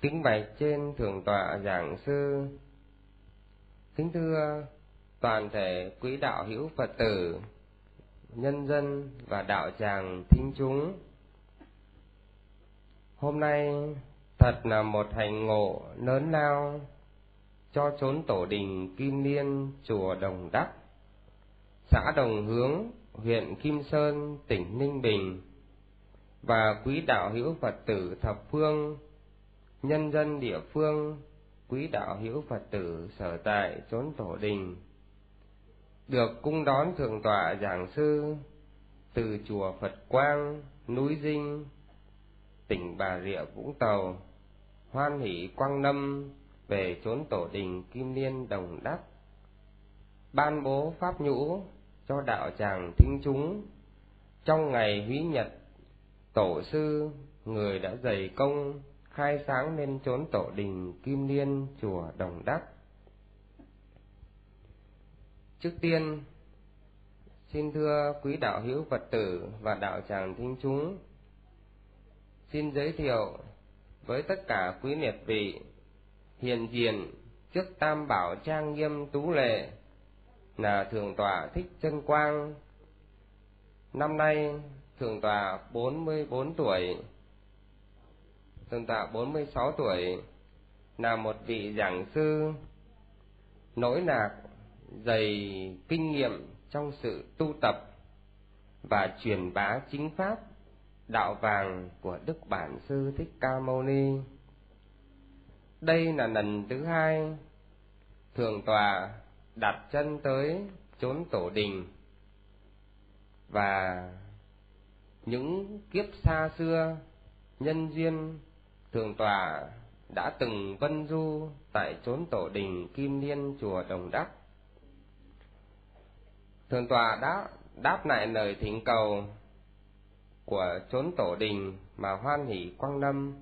Kính bạch trên thượng tọa giảng sư. Kính thưa toàn thể quý đạo hữu Phật tử, nhân dân và đạo tràng thính chúng. Hôm nay thật là một hành ngộ lớn lao cho chốn tổ đình Kim Liên chùa Đồng Đắc, xã Đồng Hướng, huyện Kim Sơn, tỉnh Ninh Bình và quý đạo hữu Phật tử thập phương nhân dân địa phương, quý đạo hữu Phật tử sở tại chốn tổ đình, được cung đón thượng tọa giảng sư từ chùa Phật Quang, núi Dinh, tỉnh Bà Rịa Vũng Tàu, hoan hỷ quang lâm về chốn tổ đình Kim Liên Đồng Đắc, ban bố pháp nhũ cho đạo tràng thính chúng. Trong ngày húy nhật tổ sư người đã dày công khai sáng nên chốn tổ đình Kim Liên chùa Đồng Đắc. Trước tiên, xin thưa quý đạo hữu Phật tử và đạo tràng thính chúng, xin giới thiệu với tất cả quý liệt vị hiền diện trước tam bảo trang nghiêm tú lệ là thượng tọa thích chân quang năm nay thượng tọa bốn mươi bốn tuổi Thượng tọa 46 tuổi, là một vị giảng sư nỗi nạc dày kinh nghiệm trong sự tu tập và truyền bá chính pháp đạo vàng của Đức Bản Sư Thích Ca Mâu Ni. Đây là lần thứ hai Thượng Tọa đặt chân tới chốn tổ đình và những kiếp xa xưa nhân duyên Thượng tọa đã từng vân du tại chốn tổ đình Kim Liên chùa Đồng Đắc. Thượng tọa đã đáp lại lời thỉnh cầu của chốn tổ đình mà hoan hỷ quang lâm.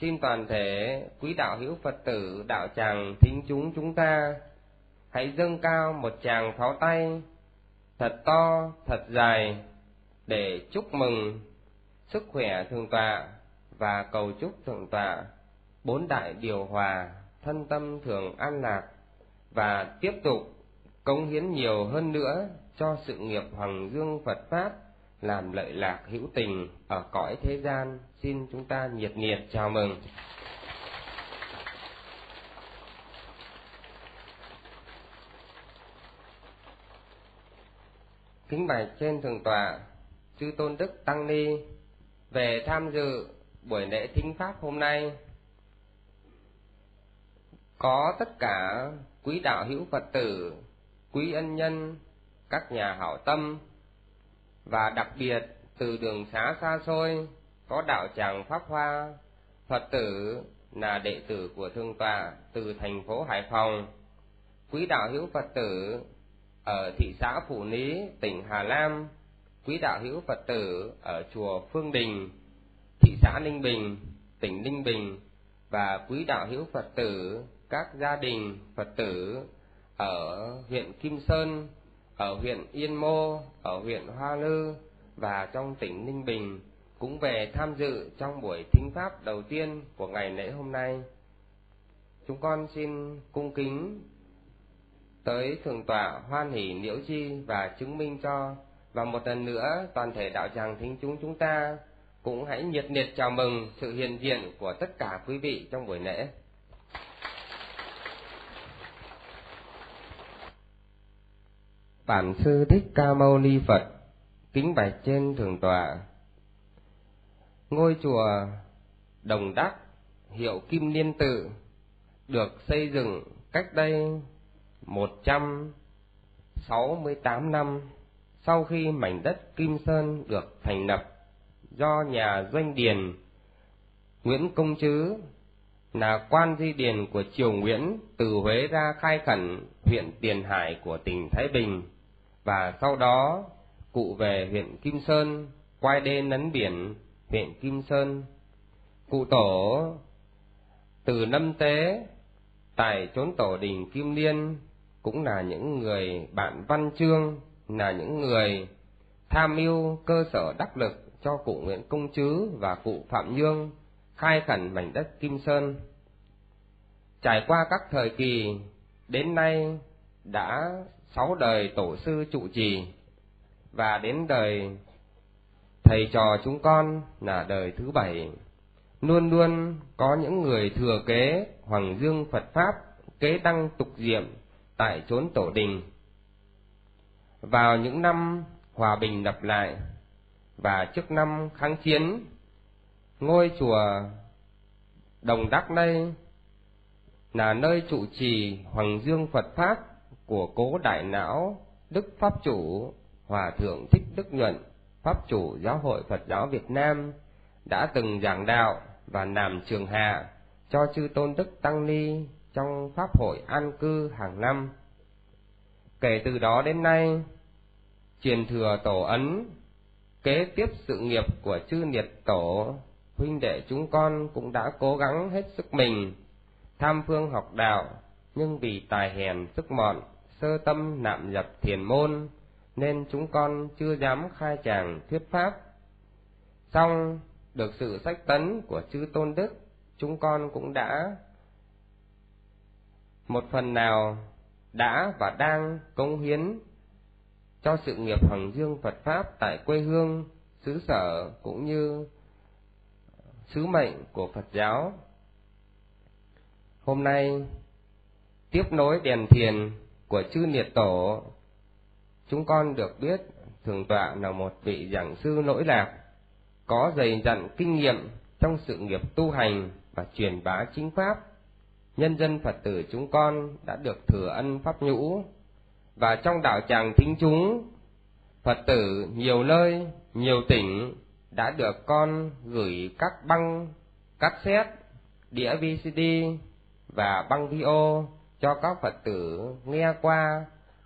Xin toàn thể quý đạo hữu Phật tử đạo tràng thính chúng chúng ta hãy dâng cao một tràng pháo tay thật to, thật dài để chúc mừng sức khỏe thường tọa và cầu chúc thượng tọa bốn đại điều hòa, thân tâm thường an lạc và tiếp tục cống hiến nhiều hơn nữa cho sự nghiệp hoàng dương Phật pháp, làm lợi lạc hữu tình ở cõi thế gian. Xin chúng ta nhiệt liệt chào mừng. Kính bạch trên thượng tọa, chư tôn đức tăng ni, về tham dự buổi lễ thính pháp hôm nay. Có tất cả quý đạo hữu Phật tử, quý ân nhân, các nhà hảo tâm và đặc biệt từ đường xá xa xôi có đạo tràng Pháp Hoa, Phật tử là đệ tử của Thương Tọa từ thành phố Hải Phòng, quý đạo hữu Phật tử ở thị xã Phủ Lý, tỉnh Hà Nam, quý đạo hữu Phật tử ở chùa Phương Đình, thị xã Ninh Bình, tỉnh Ninh Bình và quý đạo hữu Phật tử, các gia đình Phật tử ở huyện Kim Sơn, ở huyện Yên Mô, ở huyện Hoa Lư và trong tỉnh Ninh Bình cũng về tham dự trong buổi thính pháp đầu tiên của ngày lễ hôm nay. Chúng con xin cung kính tới Thượng tọa hoan hỷ liễu chi và chứng minh cho và một lần nữa toàn thể đạo tràng thính chúng chúng ta cũng hãy nhiệt liệt chào mừng sự hiện diện của tất cả quý vị trong buổi lễ. Bản sư Thích Ca Mâu Ni Phật, kính bạch trên thường tọa. Ngôi chùa Đồng Đắc, hiệu Kim Liên Tự, được xây dựng cách đây một trăm sáu mươi tám năm sau khi mảnh đất Kim Sơn được thành lập do nhà doanh điền Nguyễn Công Trứ là quan di điền của triều Nguyễn từ Huế ra khai khẩn huyện Tiền Hải của tỉnh Thái Bình và sau đó cụ về huyện Kim Sơn, quay đê nấn biển huyện Kim Sơn. Cụ tổ từ năm tế tại chốn tổ đình Kim Liên cũng là những người bạn văn chương, là những người tham mưu cơ sở đắc lực cho cụ Nguyễn Công Trứ và cụ Phạm Nhương khai khẩn mảnh đất Kim Sơn. Trải qua các thời kỳ, đến nay đã sáu đời tổ sư trụ trì và đến đời thầy trò chúng con là đời thứ bảy luôn luôn có những người thừa kế hoàng dương phật pháp kế đăng tục diệm tại chốn tổ đình vào những năm hòa bình lập lại và trước năm kháng chiến, ngôi chùa đồng đắc đây là nơi trụ trì hoàng dương phật pháp của cố đại não đức pháp chủ hòa thượng thích đức nhuận, pháp chủ giáo hội phật giáo việt nam đã từng giảng đạo và làm trường hạ cho chư tôn đức tăng ni trong pháp hội an cư hàng năm. Kể từ đó đến nay, truyền thừa tổ ấn kế tiếp sự nghiệp của chư niệt tổ, huynh đệ chúng con cũng đã cố gắng hết sức mình, tham phương học đạo, nhưng vì tài hèn, sức mọn, sơ tâm nạm nhập thiền môn, nên chúng con chưa dám khai tràng thuyết pháp. Song được sự sách tấn của chư tôn đức, chúng con cũng đã một phần nào đã và đang cống hiến cho sự nghiệp hoàng dương Phật pháp tại quê hương xứ sở cũng như sứ mệnh của Phật giáo. Hôm nay tiếp nối đèn thiền của chư Niết Tổ, chúng con được biết thường tọa là một vị giảng sư lỗi lạc, có dày dặn kinh nghiệm trong sự nghiệp tu hành và truyền bá chính pháp. Nhân dân Phật tử chúng con đã được thừa ân pháp nhũ và trong đạo tràng thính chúng, Phật tử nhiều nơi, nhiều tỉnh đã được con gửi các băng, cassette, đĩa VCD và băng video cho các Phật tử nghe qua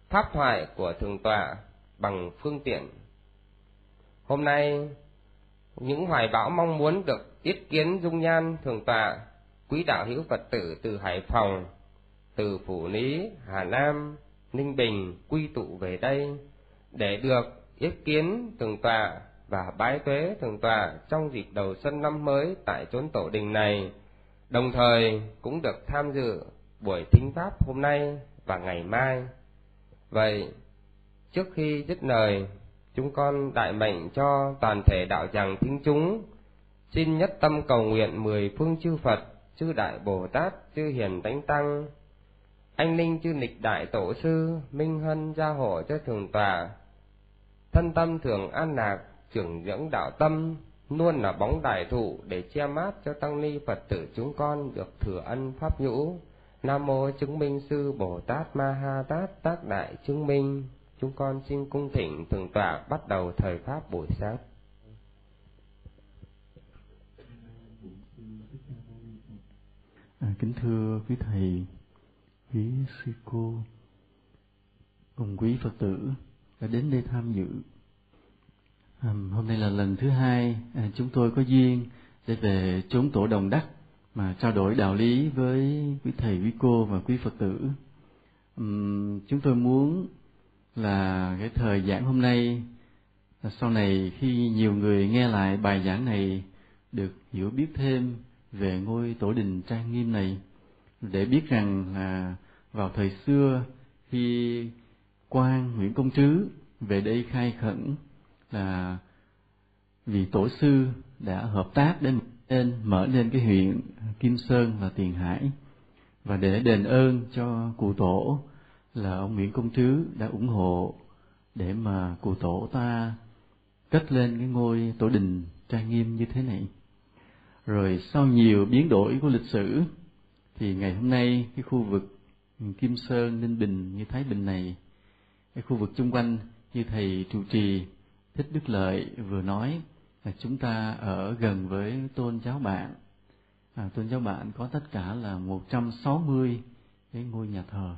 pháp thoại của Thượng tọa bằng phương tiện. Hôm nay, những hoài bão mong muốn được tiếp kiến dung nhan Thượng tọa, quý đạo hữu Phật tử từ Hải Phòng, từ Phủ Lý, Hà Nam, Ninh Bình quy tụ về đây để được yết kiến thường tọa và bái tuế thường tọa trong dịp đầu xuân năm mới tại chốn tổ đình này, đồng thời cũng được tham dự buổi thính pháp hôm nay và ngày mai. Vậy, trước khi dứt lời, chúng con đại mệnh cho toàn thể đạo tràng thính chúng, xin nhất tâm cầu nguyện mười phương chư Phật, chư Đại Bồ Tát, chư Hiền Thánh Tăng, anh linh chư nịch đại tổ sư, minh hân gia hộ cho thường tòa, thân tâm thường an lạc, trưởng dưỡng đạo tâm, luôn là bóng đại thụ để che mát cho tăng ni Phật tử chúng con được thừa ân pháp nhũ. Nam mô chứng minh sư Bồ Tát Ma Ha Tát tác đại chứng minh. Chúng con xin cung thỉnh thường tọa bắt đầu thời pháp buổi sáng. À, kính thưa quý thầy, quý sư cô, cùng quý Phật tử đã đến đây tham dự. À, hôm nay là lần thứ hai à, chúng tôi có duyên để về chốn tổ đồng đắc mà trao đổi đạo lý với quý thầy, quý cô và quý Phật tử. Uhm, chúng tôi muốn là cái thời giảng hôm nay là sau này khi nhiều người nghe lại bài giảng này được hiểu biết thêm về ngôi tổ đình trang nghiêm này để biết rằng là vào thời xưa khi quan Nguyễn Công Trứ về đây khai khẩn là vì tổ sư đã hợp tác để nên mở lên cái huyện Kim Sơn và Tiền Hải và để đền ơn cho cụ tổ là ông Nguyễn Công Trứ đã ủng hộ để mà cụ tổ ta cất lên cái ngôi tổ đình trang nghiêm như thế này. Rồi sau nhiều biến đổi của lịch sử thì ngày hôm nay cái khu vực Kim Sơn, Ninh Bình như Thái Bình này, cái khu vực chung quanh như thầy trụ trì Thích Đức Lợi vừa nói là chúng ta ở gần với tôn giáo bạn. À, tôn giáo bạn có tất cả là 160 cái ngôi nhà thờ.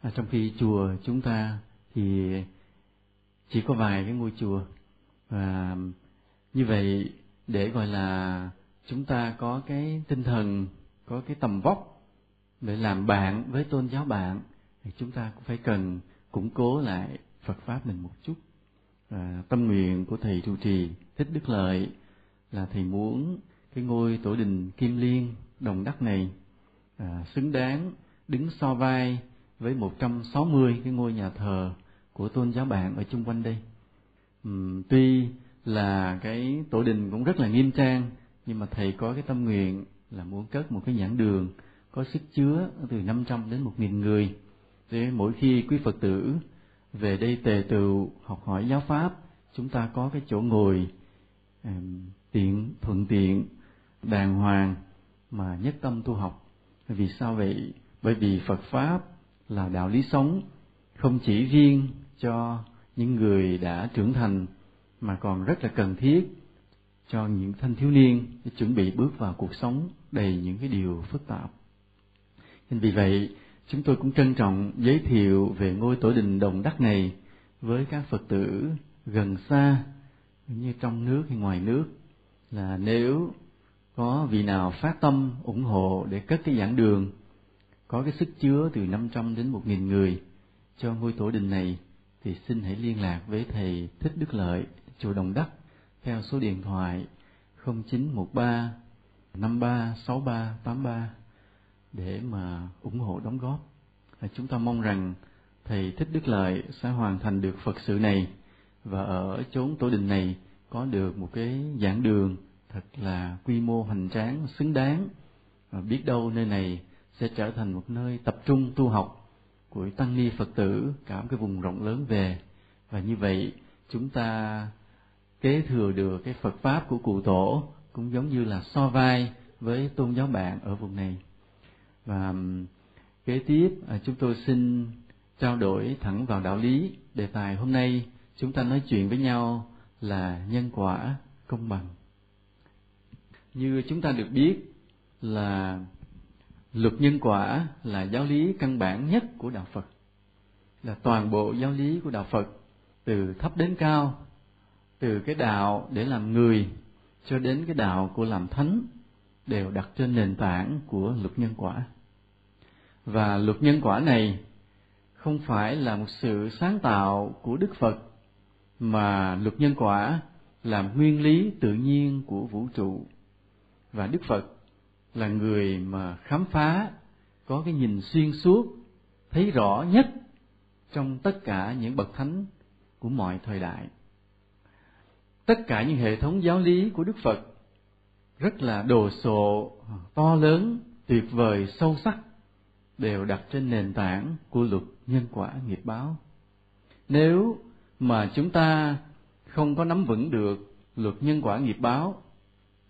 À, trong khi chùa chúng ta thì chỉ có vài cái ngôi chùa và như vậy để gọi là chúng ta có cái tinh thần có cái tầm vóc để làm bạn với tôn giáo bạn thì chúng ta cũng phải cần củng cố lại Phật pháp mình một chút à, tâm nguyện của thầy trụ trì thích đức lợi là thầy muốn cái ngôi tổ đình Kim Liên Đồng Đắc này à, xứng đáng đứng so vai với 160 cái ngôi nhà thờ của tôn giáo bạn ở chung quanh đây. Uhm, tuy là cái tổ đình cũng rất là nghiêm trang nhưng mà thầy có cái tâm nguyện là muốn cất một cái giảng đường có sức chứa từ 500 đến 1.000 người. Để mỗi khi quý Phật tử về đây tề tựu học hỏi giáo pháp chúng ta có cái chỗ ngồi um, tiện thuận tiện đàng hoàng mà nhất tâm tu học. Vì sao vậy? Bởi vì phật pháp là đạo lý sống không chỉ riêng cho những người đã trưởng thành mà còn rất là cần thiết cho những thanh thiếu niên để chuẩn bị bước vào cuộc sống đầy những cái điều phức tạp nên vì vậy chúng tôi cũng trân trọng giới thiệu về ngôi tổ đình đồng đắc này với các phật tử gần xa như trong nước hay ngoài nước là nếu có vị nào phát tâm ủng hộ để cất cái giảng đường có cái sức chứa từ 500 đến 1.000 người cho ngôi tổ đình này thì xin hãy liên lạc với thầy Thích Đức Lợi, chùa Đồng Đắc theo số điện thoại 0913 536383 để mà ủng hộ, đóng góp. Và chúng ta mong rằng thầy Thích Đức Lợi sẽ hoàn thành được Phật sự này và ở chốn tổ đình này có được một cái giảng đường thật là quy mô hoành tráng, xứng đáng. Và biết đâu nơi này sẽ trở thành một nơi tập trung tu học của tăng ni phật tử cả một cái vùng rộng lớn về. Và như vậy, chúng ta kế thừa được cái phật pháp của cụ tổ cũng giống như là so vai với tôn giáo bạn ở vùng này và um, kế tiếp à, chúng tôi xin trao đổi thẳng vào đạo lý đề tài hôm nay. Chúng ta nói chuyện với nhau là nhân quả công bằng. Như chúng ta được biết là luật nhân quả là giáo lý căn bản nhất của đạo phật, là toàn bộ giáo lý của đạo phật, từ thấp đến cao, từ cái đạo để làm người cho đến cái đạo của làm thánh, đều đặt trên nền tảng của luật nhân quả và luật nhân quả này không phải là một sự sáng tạo của đức phật, mà luật nhân quả là nguyên lý tự nhiên của vũ trụ. Và đức phật là người mà khám phá, có cái nhìn xuyên suốt, thấy rõ nhất trong tất cả những bậc thánh của mọi thời đại. Tất cả những hệ thống giáo lý của đức phật rất là đồ sộ, to lớn, tuyệt vời, sâu sắc đều đặt trên nền tảng của luật nhân quả nghiệp báo nếu mà chúng ta không có nắm vững được luật nhân quả nghiệp báo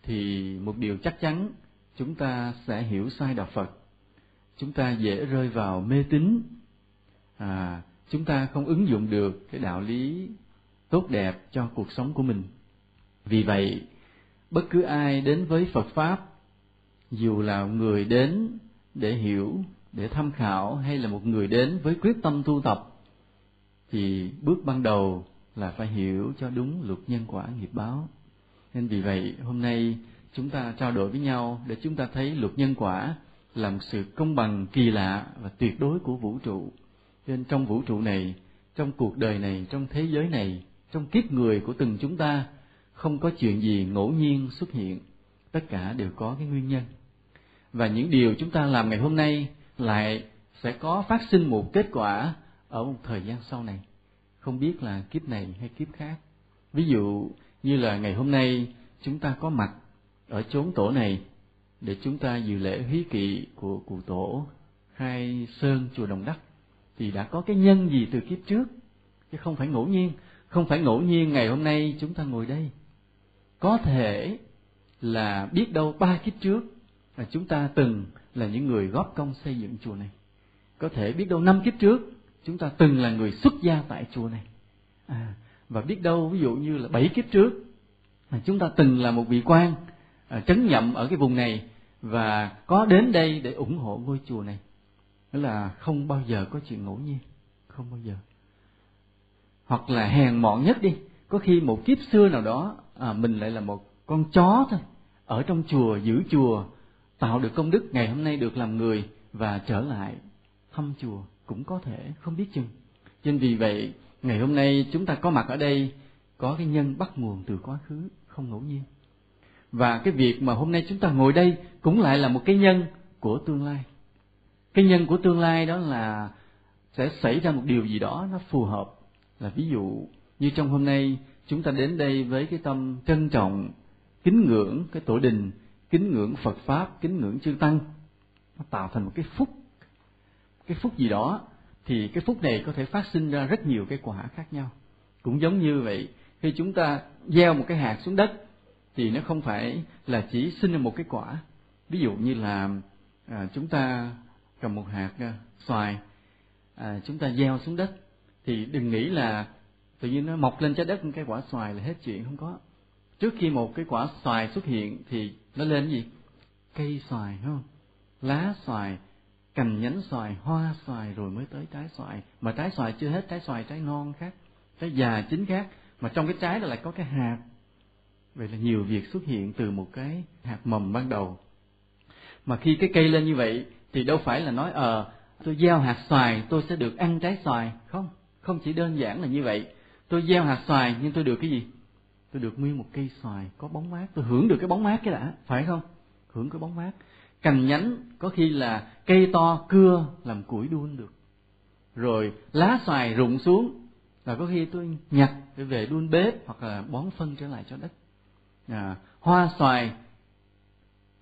thì một điều chắc chắn chúng ta sẽ hiểu sai đạo Phật. Chúng ta dễ rơi vào mê tín. À, chúng ta không ứng dụng được cái đạo lý tốt đẹp cho cuộc sống của mình. Vì vậy, bất cứ ai đến với Phật pháp, dù là người đến để hiểu, để tham khảo hay là một người đến với quyết tâm tu tập, thì bước ban đầu là phải hiểu cho đúng luật nhân quả nghiệp báo. Nên vì vậy, hôm nay chúng ta trao đổi với nhau để chúng ta thấy luật nhân quả là một sự công bằng, kỳ lạ và tuyệt đối của vũ trụ. Nên trong vũ trụ này, trong cuộc đời này, trong thế giới này, trong kiếp người của từng chúng ta, không có chuyện gì ngẫu nhiên xuất hiện. Tất cả đều có cái nguyên nhân. Và những điều chúng ta làm ngày hôm nay lại sẽ có phát sinh một kết quả ở một thời gian sau này. Không biết là kiếp này hay kiếp khác. Ví dụ như là ngày hôm nay, chúng ta có mặt ở chốn tổ này để chúng ta dự lễ hí kỵ của cụ tổ khai sơn chùa đồng đắc, thì đã có cái nhân gì từ kiếp trước? Chứ không phải ngẫu nhiên. Không phải ngẫu nhiên ngày hôm nay chúng ta ngồi đây. Có thể là biết đâu ba kiếp trước là chúng ta từng là những người góp công xây dựng chùa này. Có thể biết đâu năm kiếp trước chúng ta từng là người xuất gia tại chùa này. À, và biết đâu ví dụ như là bảy kiếp trước mà chúng ta từng là một vị quan à, trấn nhậm ở cái vùng này và có đến đây để ủng hộ ngôi chùa này. Nghĩa là không bao giờ có chuyện ngẫu nhiên không bao giờ. Hoặc là hèn mọn nhất đi có khi một kiếp xưa nào đó à, mình lại là một con chó thôi ở trong chùa giữ chùa tạo được công đức ngày hôm nay được làm người và trở lại thăm chùa cũng có thể, không biết chừng. Nên vì vậy, ngày hôm nay chúng ta có mặt ở đây, có cái nhân bắt nguồn từ quá khứ, không ngẫu nhiên. Và cái việc mà hôm nay chúng ta ngồi đây cũng lại là một cái nhân của tương lai. Cái nhân của tương lai đó là sẽ xảy ra một điều gì đó nó phù hợp. Là ví dụ như trong hôm nay, chúng ta đến đây với cái tâm trân trọng, kính ngưỡng cái tổ đình kính ngưỡng phật pháp kính ngưỡng chư tăng nó tạo thành một cái phúc. Cái phúc gì đó thì cái phúc này có thể phát sinh ra rất nhiều cái quả khác nhau. Cũng giống như vậy khi chúng ta gieo một cái hạt xuống đất thì nó không phải là chỉ sinh ra một cái quả. Ví dụ như là à, chúng ta cầm một hạt à, xoài à, chúng ta gieo xuống đất thì đừng nghĩ là tự nhiên nó mọc lên trái đất một cái quả xoài là hết chuyện không có trước khi một cái quả xoài xuất hiện thì nó lên gì? Cây xoài không? Lá xoài, cành nhánh xoài, hoa xoài rồi mới tới trái xoài. Mà trái xoài chưa hết, trái xoài trái non khác, trái già chín khác. Mà trong cái trái đó lại có cái hạt. Vậy là nhiều việc xuất hiện từ một cái hạt mầm ban đầu. Mà khi cái cây lên như vậy thì đâu phải là nói ờ tôi gieo hạt xoài, tôi sẽ được ăn trái xoài. Không không chỉ đơn giản là như vậy. Tôi gieo hạt xoài nhưng tôi được cái gì? Tôi được nguyên một cây xoài có bóng mát. Tôi hưởng được cái bóng mát cái đã phải không? Hưởng cái bóng mát. Cành nhánh có khi là cây to cưa làm củi đun được. Rồi lá xoài rụng xuống là có khi tôi nhặt để về đun bếp hoặc là bón phân trở lại cho đất. À, hoa xoài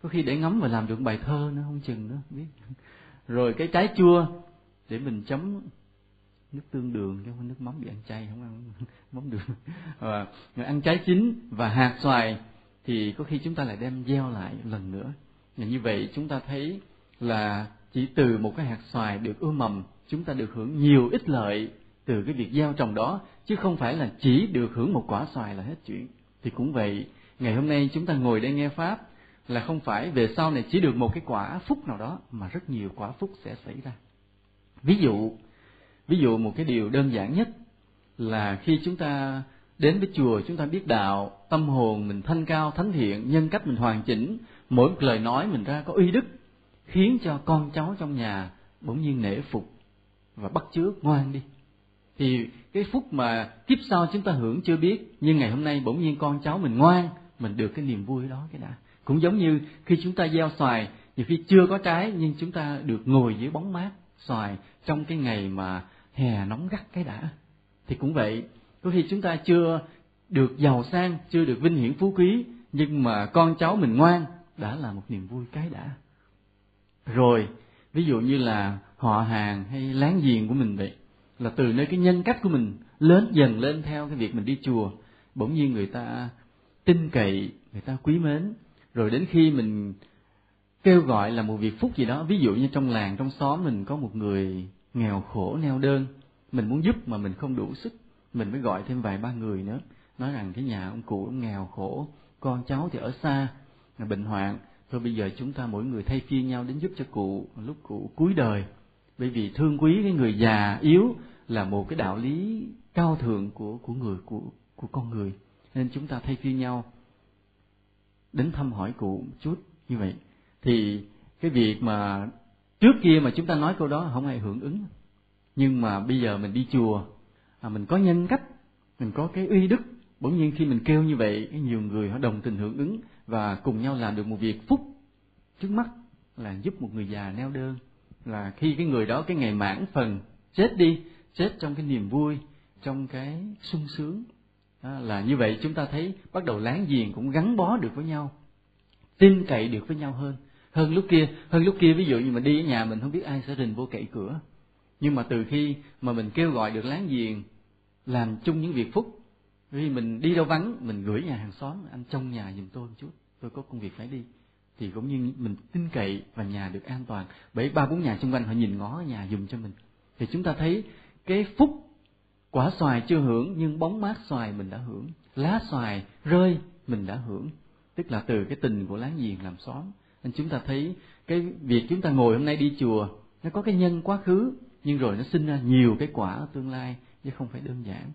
có khi để ngắm và làm được bài thơ nữa không chừng nữa biết. Rồi cái trái chua để mình chấm nước tương đường chứ không nước mắm bị ăn chay, không ăn mắm đường. Và ăn trái chín và hạt xoài thì có khi chúng ta lại đem gieo lại lần nữa. Và như vậy chúng ta thấy là chỉ từ một cái hạt xoài được ươm mầm, chúng ta được hưởng nhiều ích lợi từ cái việc gieo trồng đó, chứ không phải là chỉ được hưởng một quả xoài là hết chuyện. Thì cũng vậy, ngày hôm nay chúng ta ngồi đây nghe pháp là không phải về sau này chỉ được một cái quả phúc nào đó, mà rất nhiều quả phúc sẽ xảy ra. Ví dụ ví dụ một cái điều đơn giản nhất là khi chúng ta đến với chùa, chúng ta biết đạo, tâm hồn mình thanh cao, thánh thiện, nhân cách mình hoàn chỉnh, mỗi một lời nói mình ra có uy đức, khiến cho con cháu trong nhà bỗng nhiên nể phục và bắt chước ngoan đi. Thì cái phúc mà kiếp sau chúng ta hưởng chưa biết, nhưng ngày hôm nay bỗng nhiên con cháu mình ngoan, mình được cái niềm vui đó cái đã. Cũng giống như khi chúng ta gieo xoài, nhiều khi chưa có trái, nhưng chúng ta được ngồi dưới bóng mát xoài trong cái ngày mà hè nóng gắt cái đã. Thì cũng vậy, có khi chúng ta chưa được giàu sang, chưa được vinh hiển phú quý, nhưng mà con cháu mình ngoan, đã là một niềm vui cái đã. Rồi, ví dụ như là họ hàng hay láng giềng của mình vậy, là từ nơi cái nhân cách của mình lớn dần lên theo cái việc mình đi chùa, bỗng nhiên người ta tin cậy, người ta quý mến. Rồi đến khi mình kêu gọi là một việc phúc gì đó, ví dụ như trong làng, trong xóm mình có một người nghèo khổ, neo đơn. Mình muốn giúp mà mình không đủ sức. Mình mới gọi thêm vài ba người nữa. Nói rằng cái nhà ông cụ ông nghèo khổ, con cháu thì ở xa, là bệnh hoạn. Thôi bây giờ chúng ta mỗi người thay phiên nhau đến giúp cho cụ lúc cụ cuối đời. Bởi vì thương quý cái người già yếu là một cái đạo lý cao thượng của của người, của của con người. Nên chúng ta thay phiên nhau đến thăm hỏi cụ một chút như vậy. Thì cái việc mà trước kia mà chúng ta nói câu đó không ai hưởng ứng. Nhưng mà bây giờ mình đi chùa à, mình có nhân cách mình có cái uy đức. Bỗng nhiên khi mình kêu như vậy nhiều người họ đồng tình hưởng ứng và cùng nhau làm được một việc phúc trước mắt là giúp một người già neo đơn. Là khi cái người đó cái ngày mãn phần chết đi chết trong cái niềm vui trong cái sung sướng à, là như vậy chúng ta thấy bắt đầu láng giềng cũng gắn bó được với nhau tin cậy được với nhau hơn hơn lúc kia, hơn lúc kia, ví dụ như mà đi ở nhà mình, không biết ai sẽ rình vô cậy cửa. Nhưng mà từ khi mà mình kêu gọi được láng giềng làm chung những việc phúc, vì mình đi đâu vắng, mình gửi nhà hàng xóm, anh trong nhà giùm tôi một chút, tôi có công việc phải đi, thì cũng như mình tin cậy và nhà được an toàn. Bởi ba bốn nhà xung quanh họ nhìn ngó nhà dùm cho mình. Thì chúng ta thấy cái phúc quả xoài chưa hưởng, nhưng bóng mát xoài mình đã hưởng. Lá xoài rơi, mình đã hưởng. Tức là từ cái tình của láng giềng làm xóm nên chúng ta thấy cái việc chúng ta ngồi hôm nay đi chùa nó có cái nhân quá khứ nhưng rồi nó sinh ra nhiều cái quả ở tương lai chứ không phải đơn giản.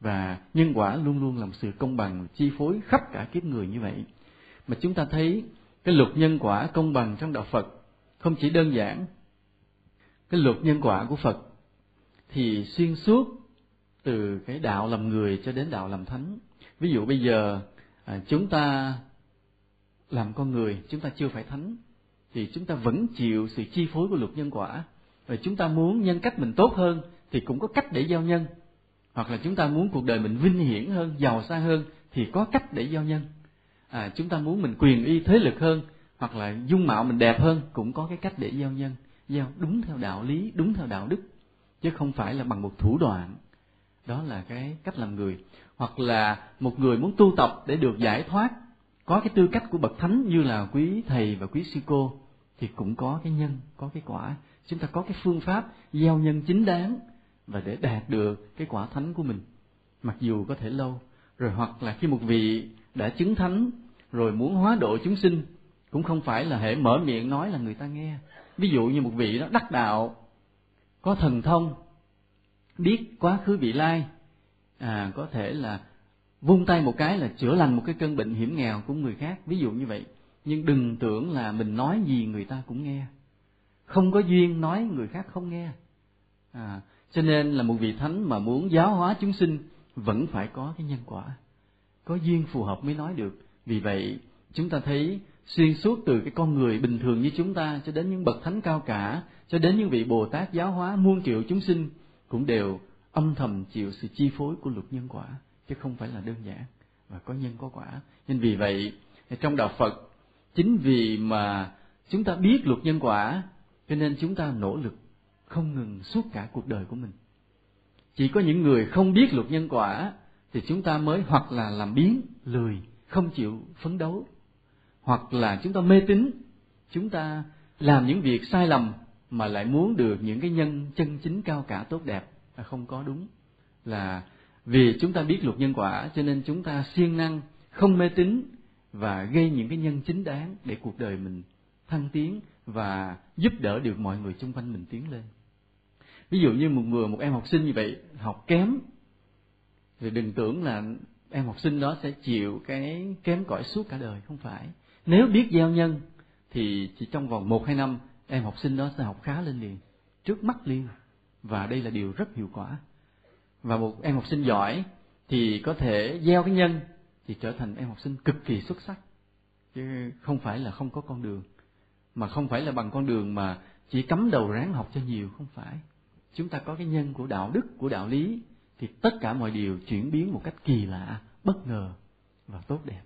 Và nhân quả luôn luôn làm sự công bằng chi phối khắp cả kiếp người như vậy. Mà chúng ta thấy cái luật nhân quả công bằng trong đạo Phật không chỉ đơn giản. Cái luật nhân quả của Phật thì xuyên suốt từ cái đạo làm người cho đến đạo làm thánh. Ví dụ bây giờ à, chúng ta làm con người chúng ta chưa phải thánh thì chúng ta vẫn chịu sự chi phối của luật nhân quả. Và chúng ta muốn nhân cách mình tốt hơn thì cũng có cách để giao nhân. Hoặc là chúng ta muốn cuộc đời mình vinh hiển hơn giàu sang hơn thì có cách để giao nhân. À, chúng ta muốn mình quyền y thế lực hơn hoặc là dung mạo mình đẹp hơn cũng có cái cách để giao nhân. Giao đúng theo đạo lý đúng theo đạo đức chứ không phải là bằng một thủ đoạn. Đó là cái cách làm người. Hoặc là một người muốn tu tập để được giải thoát có cái tư cách của bậc thánh như là quý thầy và quý sư cô, thì cũng có cái nhân, có cái quả. Chúng ta có cái phương pháp gieo nhân chính đáng và để đạt được cái quả thánh của mình. Mặc dù có thể lâu, rồi hoặc là khi một vị đã chứng thánh, rồi muốn hóa độ chúng sinh, cũng không phải là hệ mở miệng nói là người ta nghe. Ví dụ như một vị đó, đắc đạo, có thần thông, biết quá khứ vị lai à có thể là vung tay một cái là chữa lành một cái cơn bệnh hiểm nghèo của người khác ví dụ như vậy. Nhưng đừng tưởng là mình nói gì người ta cũng nghe. Không có duyên nói người khác không nghe. À, cho nên là một vị thánh mà muốn giáo hóa chúng sinh vẫn phải có cái nhân quả. Có duyên phù hợp mới nói được. Vì vậy chúng ta thấy xuyên suốt từ cái con người bình thường như chúng ta cho đến những bậc thánh cao cả cho đến những vị bồ tát giáo hóa muôn triệu chúng sinh cũng đều âm thầm chịu sự chi phối của luật nhân quả chứ không phải là đơn giản và có nhân có quả. Nên vì vậy, trong đạo phật, chính vì mà chúng ta biết luật nhân quả, cho nên chúng ta nỗ lực không ngừng suốt cả cuộc đời của mình. Chỉ có những người không biết luật nhân quả thì chúng ta mới hoặc là làm biến, lười, không chịu phấn đấu. Hoặc là chúng ta mê tín, chúng ta làm những việc sai lầm mà lại muốn được những cái nhân chân chính cao cả tốt đẹp là không có đúng, là vì chúng ta biết luật nhân quả, cho nên chúng ta siêng năng, không mê tín và gây những cái nhân chính đáng để cuộc đời mình thăng tiến và giúp đỡ được mọi người xung quanh mình tiến lên. Ví dụ như một người, một em học sinh như vậy, học kém, thì đừng tưởng là em học sinh đó sẽ chịu cái kém cỏi suốt cả đời, không phải. Nếu biết gieo nhân, thì chỉ trong vòng một hai năm, em học sinh đó sẽ học khá lên liền, trước mắt liền. Và đây là điều rất hiệu quả và một em học sinh giỏi thì có thể gieo cái nhân thì trở thành em học sinh cực kỳ xuất sắc. Chứ không phải là không có con đường. Mà không phải là bằng con đường mà chỉ cắm đầu ráng học cho nhiều, không phải. Chúng ta có cái nhân của đạo đức, của đạo lý thì tất cả mọi điều chuyển biến một cách kỳ lạ, bất ngờ và tốt đẹp.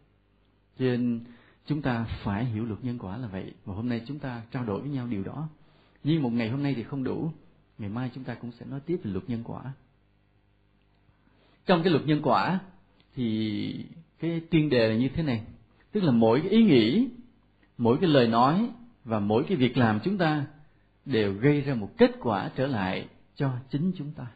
Cho nên chúng ta phải hiểu luật nhân quả là vậy. Và hôm nay chúng ta trao đổi với nhau điều đó. Nhưng một ngày hôm nay thì không đủ. Ngày mai chúng ta cũng sẽ nói tiếp về luật nhân quả trong cái luật nhân quả thì cái tiên đề là như thế này. Tức là mỗi cái ý nghĩ mỗi cái lời nói và mỗi cái việc làm chúng ta đều gây ra một kết quả trở lại cho chính chúng ta.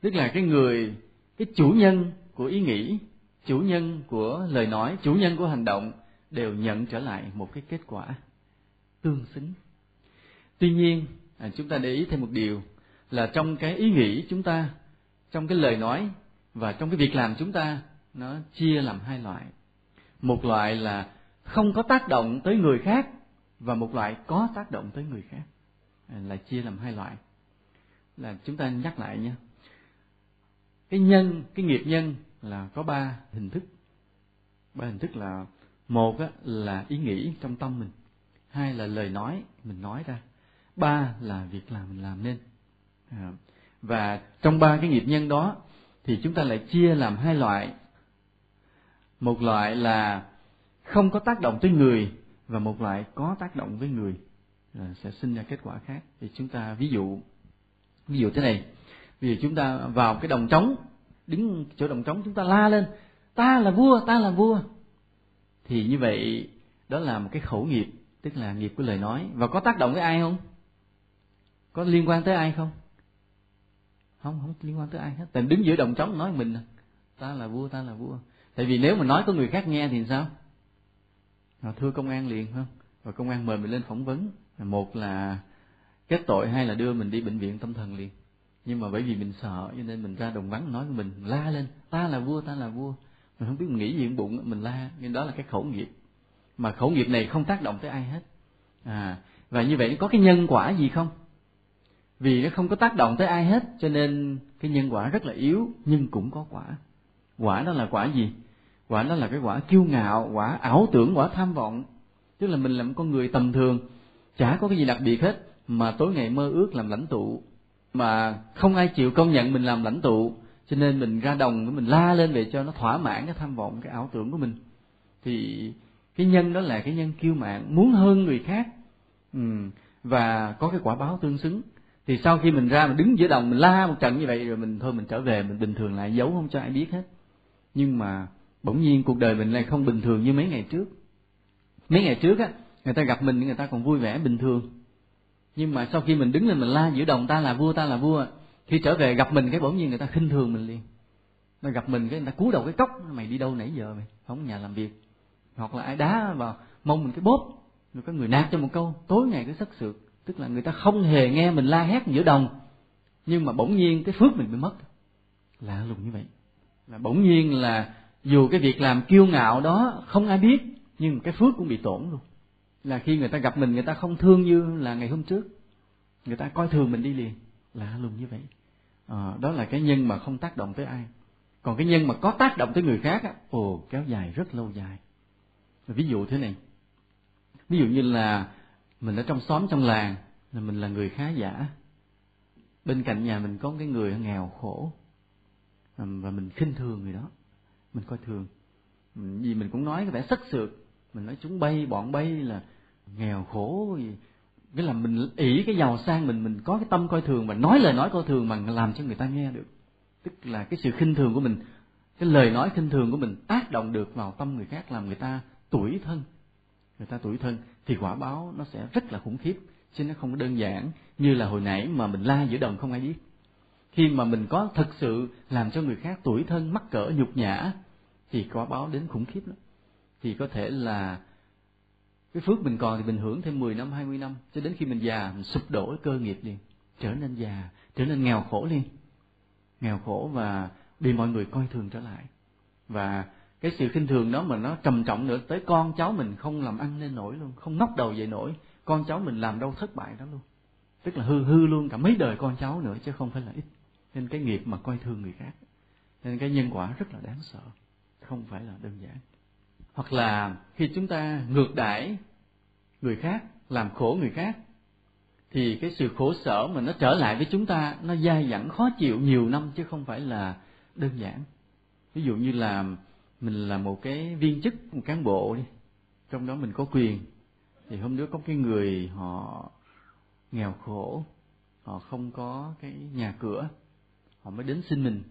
Tức là cái người cái chủ nhân của ý nghĩ chủ nhân của lời nói chủ nhân của hành động đều nhận trở lại một cái kết quả tương xứng. Tuy nhiên à, chúng ta để ý thêm một điều là trong cái ý nghĩ chúng ta trong cái lời nói và trong cái việc làm chúng ta nó chia làm hai loại. Một loại là không có tác động tới người khác và một loại có tác động tới người khác. À, là chia làm hai loại. Là chúng ta nhắc lại nha. Cái nhân cái nghiệp nhân là có ba hình thức. Ba hình thức là một á, là ý nghĩ trong tâm mình. Hai là lời nói mình nói ra. Ba là việc làm mình làm nên. Dạ. và trong ba cái nghiệp nhân đó thì chúng ta lại chia làm hai loại. Một loại là không có tác động tới người và một loại có tác động với người. À, sẽ sinh ra kết quả khác. Thì chúng ta ví dụ ví dụ thế này. Ví dụ chúng ta vào cái đồng trống đứng chỗ đồng trống chúng ta la lên ta là vua ta là vua. Thì như vậy đó là một cái khẩu nghiệp tức là nghiệp của lời nói. Và có tác động với ai không? Có liên quan tới ai không? Không không liên quan tới ai hết. Tại đứng giữa đồng trống nói mình ta là vua ta là vua. Tại vì nếu mà nói có người khác nghe thì sao? À, thưa công an liền không? Và công an mời mình lên phỏng vấn. Một là kết tội hay là đưa mình đi bệnh viện tâm thần liền. Nhưng mà bởi vì mình sợ cho nên mình ra đồng vắng nói mình la lên ta là vua ta là vua. Mình không biết mình nghĩ gì bụng mình la. Nhưng đó là cái khẩu nghiệp. Mà khẩu nghiệp này không tác động tới ai hết. À và như vậy có cái nhân quả gì không? Vì nó không có tác động tới ai hết, cho nên cái nhân quả rất là yếu, nhưng cũng có quả. Quả đó là quả gì? Quả đó là cái quả kiêu ngạo, quả ảo tưởng, quả tham vọng. Tức là mình là một con người tầm thường, chả có cái gì đặc biệt hết, mà tối ngày mơ ước làm lãnh tụ. Mà không ai chịu công nhận mình làm lãnh tụ, cho nên mình ra đồng, mình la lên về cho nó thỏa mãn cái tham vọng, cái ảo tưởng của mình. Thì cái nhân đó là cái nhân kiêu mạn, muốn hơn người khác. Ừ. và có cái quả báo tương xứng thì sau khi mình ra, mình đứng giữa đồng, mình la một trận như vậy, rồi mình thôi, mình trở về, mình bình thường lại, giấu không cho ai biết hết. Nhưng mà bỗng nhiên cuộc đời mình lại không bình thường như mấy ngày trước. Mấy ngày trước á, người ta gặp mình, người ta còn vui vẻ, bình thường. Nhưng mà sau khi mình đứng lên, mình la giữa đồng, ta là vua, ta là vua, khi trở về gặp mình, cái bỗng nhiên người ta khinh thường mình liền. Nó gặp mình, cái người ta cúi đầu cái cốc, mày đi đâu nãy giờ mày? Không nhà làm việc. Hoặc là ai đá vào mông mình cái bóp rồi có người nạt cho một câu, tối ngày cứ sất sượt tức là người ta không hề nghe mình la hét giữa đồng. Nhưng mà bỗng nhiên cái phước mình bị mất. Lạ lùng như vậy. Là bỗng nhiên là dù cái việc làm kiêu ngạo đó không ai biết nhưng cái phước cũng bị tổn luôn. Là khi người ta gặp mình người ta không thương như là ngày hôm trước. Người ta coi thường mình đi liền. Lạ lùng như vậy. À, đó là cái nhân mà không tác động tới ai. Còn cái nhân mà có tác động tới người khác á ồ kéo dài rất lâu dài. Ví dụ thế này. Ví dụ như là mình ở trong xóm, trong làng, là mình là người khá giả. Bên cạnh nhà mình có cái người nghèo khổ và mình khinh thường người đó. Mình coi thường. Vì mình cũng nói cái vẻ sắc sược mình nói chúng bay, bọn bay là nghèo khổ. Gì cái là mình ỷ cái giàu sang mình mình có cái tâm coi thường và nói lời nói coi thường mà làm cho người ta nghe được. Tức là cái sự khinh thường của mình, cái lời nói khinh thường của mình tác động được vào tâm người khác, làm người ta tuổi thân người ta tuổi thân thì quả báo nó sẽ rất là khủng khiếp, chứ nó không có đơn giản như là hồi nãy mà mình la giữa đồng không ai biết. Khi mà mình có thực sự làm cho người khác tuổi thân, mắc cỡ, nhục nhã, thì quả báo đến khủng khiếp lắm. Thì có thể là cái phước mình còn thì mình hưởng thêm 10 năm 20 năm, cho đến khi mình già, mình sụp đổ cơ nghiệp liền, trở nên già, trở nên nghèo khổ liền. Nghèo khổ và bị mọi người coi thường trở lại. Và cái sự khinh thường đó mà nó trầm trọng nữa, tới con cháu mình không làm ăn nên nổi luôn, không ngóc đầu dậy nổi. Con cháu mình làm đâu thất bại đó luôn. Tức là hư hư luôn cả mấy đời con cháu nữa chứ không phải là ít. Nên cái nghiệp mà coi thường người khác, nên cái nhân quả rất là đáng sợ, không phải là đơn giản. Hoặc là khi chúng ta ngược đãi người khác, làm khổ người khác, thì cái sự khổ sở mà nó trở lại với chúng ta, nó dai dẳng, khó chịu nhiều năm chứ không phải là đơn giản. Ví dụ như là mình là một cái viên chức một cán bộ đi. Trong đó mình có quyền. Thì hôm đó có cái người họ nghèo khổ họ không có cái nhà cửa họ mới đến xin mình.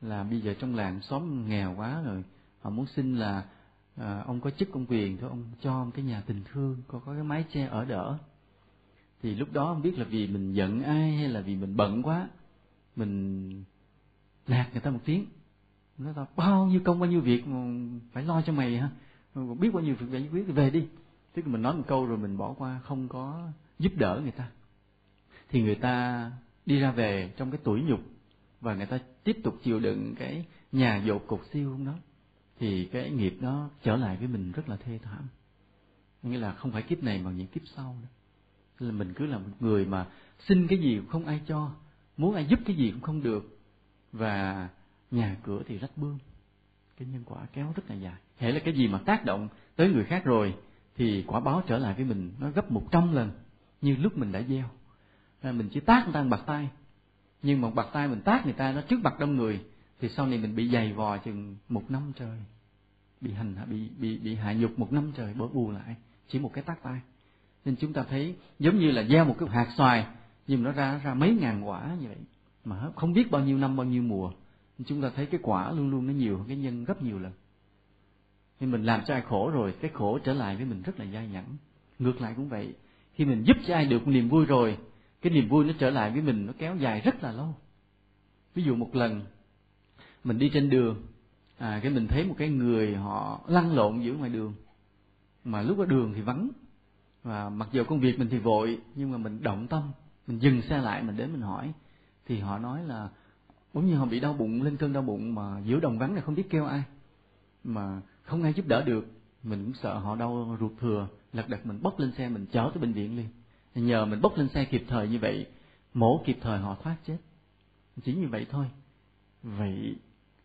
Là bây giờ trong làng xóm nghèo quá rồi họ muốn xin là à, ông có chức công quyền thôi ông cho ông cái nhà tình thương có có cái mái che ở đỡ. Thì lúc đó không biết là vì mình giận ai hay là vì mình bận quá mình nạt người ta một tiếng nói ta bao nhiêu công, bao nhiêu việc, mà phải lo cho mày ha biết bao nhiêu việc giải quyết thì về đi. Tức là mình nói một câu rồi mình bỏ qua, không có giúp đỡ người ta. Thì người ta đi ra về trong cái tuổi nhục và người ta tiếp tục chịu đựng cái nhà dột cục siêu đó, thì cái nghiệp đó trở lại với mình rất là thê thảm. Nghĩa là không phải kiếp này mà những kiếp sau nữa. Là mình cứ là một người mà xin cái gì cũng không ai cho, muốn ai giúp cái gì cũng không được. Và nhà cửa thì rách bươm. Cái nhân quả kéo rất là dài. Hễ là cái gì mà tác động tới người khác rồi, thì quả báo trở lại với mình, nó gấp một trăm lần như lúc mình đã gieo. Mình chỉ tác người ta bằng bạc tay. Nhưng mà bạc tay mình tác người ta nó trước mặt đông người, thì sau này mình bị dày vò chừng một năm trời. Bị hành bị bị bị hạ nhục một năm trời bởi bù lại chỉ một cái tác tay. Nên chúng ta thấy giống như là gieo một cái hạt xoài, nhưng nó ra ra mấy ngàn quả như vậy, mà không biết bao nhiêu năm, bao nhiêu mùa chúng ta thấy cái quả luôn luôn nó nhiều hơn cái nhân gấp nhiều lần. Nên mình làm cho ai khổ rồi, cái khổ trở lại với mình rất là dai nhẫn ngược lại cũng vậy, khi mình giúp cho ai được niềm vui rồi, cái niềm vui nó trở lại với mình, nó kéo dài rất là lâu. Ví dụ một lần, mình đi trên đường à cái mình thấy một cái người họ lăn lộn giữa ngoài đường. Mà lúc ở đường thì vắng, và mặc dù công việc mình thì vội, nhưng mà mình động tâm, mình dừng xe lại, mình đến mình hỏi. Thì họ nói là bỗng nhiên họ bị đau bụng lên cơn đau bụng mà giữa đồng vắng này không biết kêu ai. Mà không ai giúp đỡ được, mình cũng sợ họ đau ruột thừa, lật đật mình bốc lên xe mình chở tới bệnh viện liền. Nhờ mình bốc lên xe kịp thời như vậy, mổ kịp thời họ thoát chết. Chỉ như vậy thôi. Vậy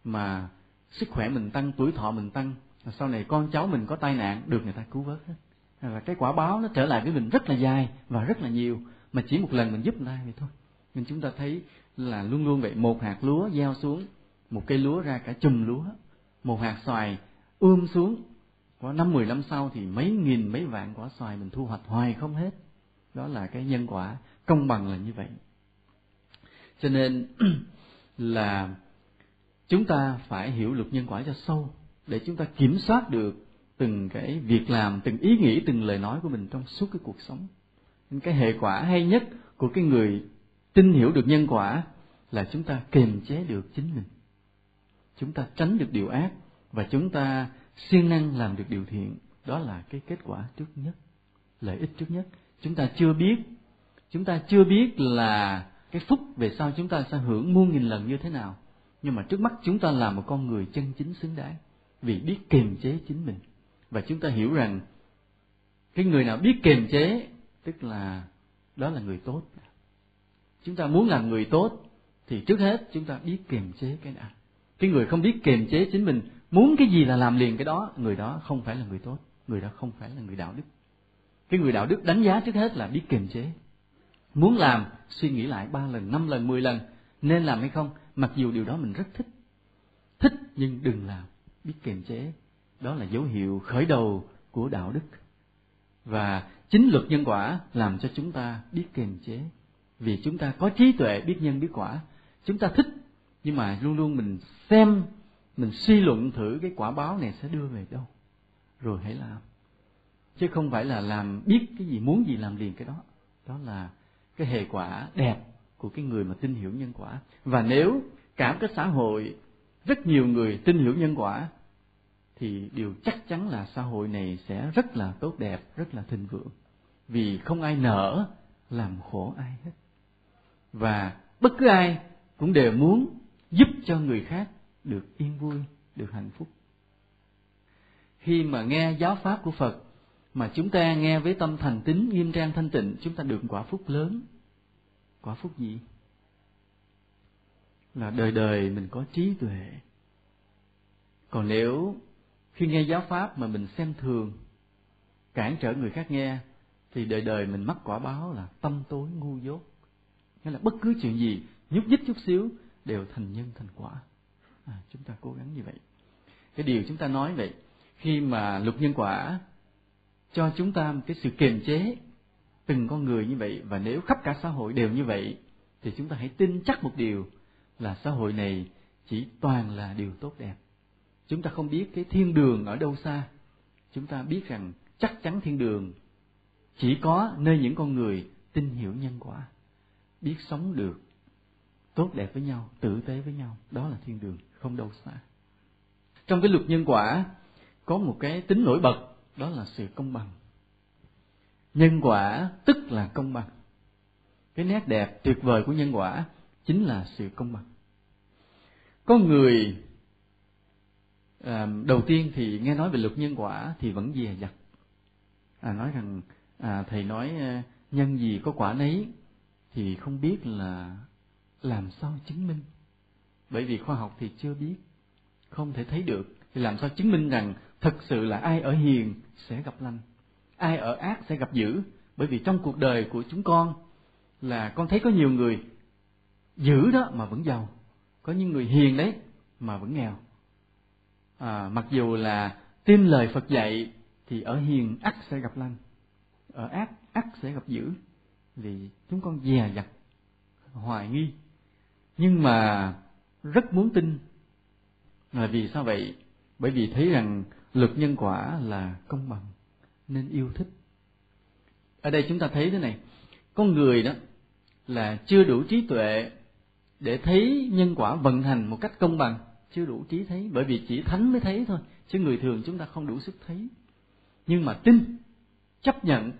mà sức khỏe mình tăng, tuổi thọ mình tăng sau này con cháu mình có tai nạn, được người ta cứu vớt hết. Và cái quả báo nó trở lại với mình rất là dài và rất là nhiều, mà chỉ một lần mình giúp người ta vậy thôi nên chúng ta thấy là luôn luôn vậy, một hạt lúa gieo xuống, một cây lúa ra cả chùm lúa, một hạt xoài ươm xuống. Có năm mười năm sau thì mấy nghìn mấy vạn quả xoài mình thu hoạch hoài không hết. Đó là cái nhân quả công bằng là như vậy. Cho nên là chúng ta phải hiểu luật nhân quả cho sâu để chúng ta kiểm soát được từng cái việc làm, từng ý nghĩ, từng lời nói của mình trong suốt cái cuộc sống. Nên cái hệ quả hay nhất của cái người tin hiểu được nhân quả là chúng ta kiềm chế được chính mình. Chúng ta tránh được điều ác và chúng ta siêng năng làm được điều thiện. Đó là cái kết quả trước nhất, lợi ích trước nhất. Chúng ta chưa biết, chúng ta chưa biết là cái phúc về sau chúng ta sẽ hưởng muôn nghìn lần như thế nào. Nhưng mà trước mắt chúng ta là một con người chân chính xứng đáng vì biết kiềm chế chính mình. Và chúng ta hiểu rằng cái người nào biết kiềm chế, tức là đó là người tốt chúng ta muốn làm người tốt thì trước hết chúng ta biết kiềm chế cái nào cái người không biết kiềm chế chính mình, muốn cái gì là làm liền cái đó, người đó không phải là người tốt, người đó không phải là người đạo đức. Cái người đạo đức đánh giá trước hết là biết kiềm chế. Muốn làm, suy nghĩ lại ba lần, năm lần, mười lần, nên làm hay không, mặc dù điều đó mình rất thích. Thích nhưng đừng làm, biết kiềm chế. Đó là dấu hiệu khởi đầu của đạo đức. Và chính luật nhân quả làm cho chúng ta biết kiềm chế vì chúng ta có trí tuệ, biết nhân, biết quả. Chúng ta thích, nhưng mà luôn luôn mình xem, mình suy luận thử cái quả báo này sẽ đưa về đâu. Rồi hãy làm. Chứ không phải là làm biết cái gì, muốn gì làm liền cái đó. Đó là cái hệ quả đẹp của cái người mà tin hiểu nhân quả. Và nếu cả cái xã hội, rất nhiều người tin hiểu nhân quả, thì điều chắc chắn là xã hội này sẽ rất là tốt đẹp, rất là thịnh vượng. Vì không ai nỡ làm khổ ai hết và bất cứ ai cũng đều muốn giúp cho người khác được yên vui, được hạnh phúc. Khi mà nghe giáo pháp của phật, mà chúng ta nghe với tâm thành tín nghiêm trang, thanh tịnh, chúng ta được quả phúc lớn. Quả phúc gì? Là đời đời mình có trí tuệ. Còn nếu khi nghe giáo pháp mà mình xem thường, cản trở người khác nghe, thì đời đời mình mắc quả báo là tâm tối ngu dốt nghĩa là bất cứ chuyện gì nhúc nhích chút xíu đều thành nhân thành quả. À, chúng ta cố gắng như vậy. Cái điều chúng ta nói vậy khi mà luật nhân quả cho chúng ta một cái sự kiềm chế từng con người như vậy và nếu khắp cả xã hội đều như vậy thì chúng ta hãy tin chắc một điều là xã hội này chỉ toàn là điều tốt đẹp. Chúng ta không biết cái thiên đường ở đâu xa. Chúng ta biết rằng chắc chắn thiên đường chỉ có nơi những con người tin hiểu nhân quả biết sống được tốt đẹp với nhau tử tế với nhau đó là thiên đường không đâu xa. Trong cái luật nhân quả có một cái tính nổi bật đó là sự công bằng. Nhân quả tức là công bằng. Cái nét đẹp tuyệt vời của nhân quả chính là sự công bằng. Có người à, đầu tiên thì nghe nói về luật nhân quả thì vẫn dè dặt. À, nói rằng à, thầy nói à, nhân gì có quả nấy thì không biết là làm sao chứng minh. Bởi vì khoa học thì chưa biết không thể thấy được. Thì làm sao chứng minh rằng thật sự là ai ở hiền sẽ gặp lành ai ở ác sẽ gặp dữ? Bởi vì trong cuộc đời của chúng con là con thấy có nhiều người dữ đó mà vẫn giàu có những người hiền đấy mà vẫn nghèo. À, mặc dù là tin lời phật dạy thì ở hiền ắt sẽ gặp lành ở ác ắt sẽ gặp dữ vì chúng con dè dặt, hoài nghi. Nhưng mà rất muốn tin. Là vì sao vậy? Bởi vì thấy rằng luật nhân quả là công bằng, nên yêu thích. Ở đây chúng ta thấy thế này. Con người đó là chưa đủ trí tuệ để thấy nhân quả vận hành một cách công bằng. Chưa đủ trí thấy, bởi vì chỉ thánh mới thấy thôi, chứ người thường chúng ta không đủ sức thấy. Nhưng mà tin, chấp nhận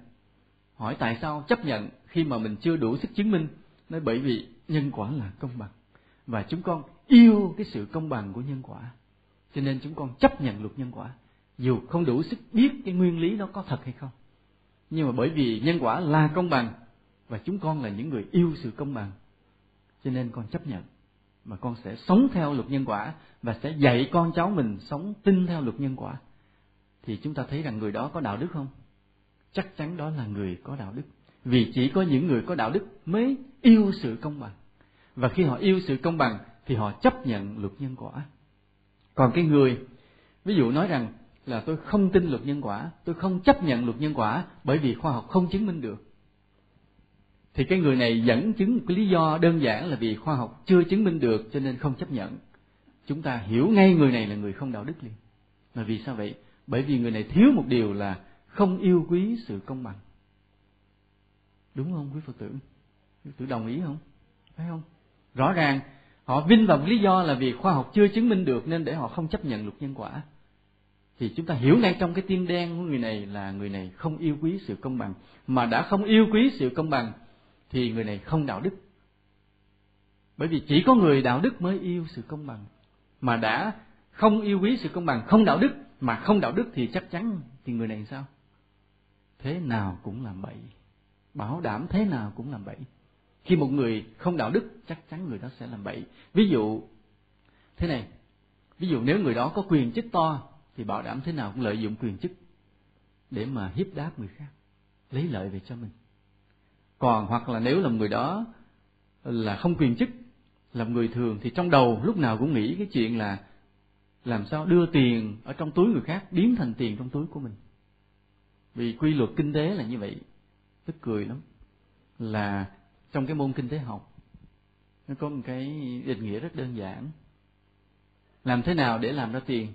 hỏi tại sao chấp nhận khi mà mình chưa đủ sức chứng minh? Nói bởi vì nhân quả là công bằng. Và chúng con yêu cái sự công bằng của nhân quả. Cho nên chúng con chấp nhận luật nhân quả. Dù không đủ sức biết cái nguyên lý đó có thật hay không. Nhưng mà bởi vì nhân quả là công bằng, và chúng con là những người yêu sự công bằng, cho nên con chấp nhận. Mà con sẽ sống theo luật nhân quả, và sẽ dạy con cháu mình sống tin theo luật nhân quả. Thì chúng ta thấy rằng người đó có đạo đức không? Chắc chắn đó là người có đạo đức. Vì chỉ có những người có đạo đức mới yêu sự công bằng. Và khi họ yêu sự công bằng, thì họ chấp nhận luật nhân quả. Còn cái người, ví dụ nói rằng là tôi không tin luật nhân quả, tôi không chấp nhận luật nhân quả bởi vì khoa học không chứng minh được, thì cái người này dẫn chứng cái lý do đơn giản là vì khoa học chưa chứng minh được cho nên không chấp nhận. Chúng ta hiểu ngay người này là người không đạo đức liền. Là vì sao vậy? Bởi vì người này thiếu một điều là không yêu quý sự công bằng. Đúng không, quý phật tử? Quý phật tử đồng ý không? Phải không? Rõ ràng, họ vinh vào lý do là vì khoa học chưa chứng minh được nên để họ không chấp nhận luật nhân quả. Thì chúng ta hiểu ngay trong cái tim đen của người này là người này không yêu quý sự công bằng. Mà đã không yêu quý sự công bằng, thì người này không đạo đức. Bởi vì chỉ có người đạo đức mới yêu sự công bằng. Mà đã không yêu quý sự công bằng, không đạo đức, mà không đạo đức thì chắc chắn thì người này sao? Thế nào cũng làm bậy, bảo đảm thế nào cũng làm bậy. Khi một người không đạo đức, chắc chắn người đó sẽ làm bậy. Ví dụ, thế này, ví dụ nếu người đó có quyền chức to, thì bảo đảm thế nào cũng lợi dụng quyền chức để mà hiếp đáp người khác, lấy lợi về cho mình. Còn hoặc là nếu là người đó là không quyền chức, làm người thường, thì trong đầu lúc nào cũng nghĩ cái chuyện là làm sao đưa tiền ở trong túi người khác biến thành tiền trong túi của mình vì quy luật kinh tế là như vậy, tức cười lắm. Là trong cái môn kinh tế học, nó có một cái định nghĩa rất đơn giản. Làm thế nào để làm ra tiền?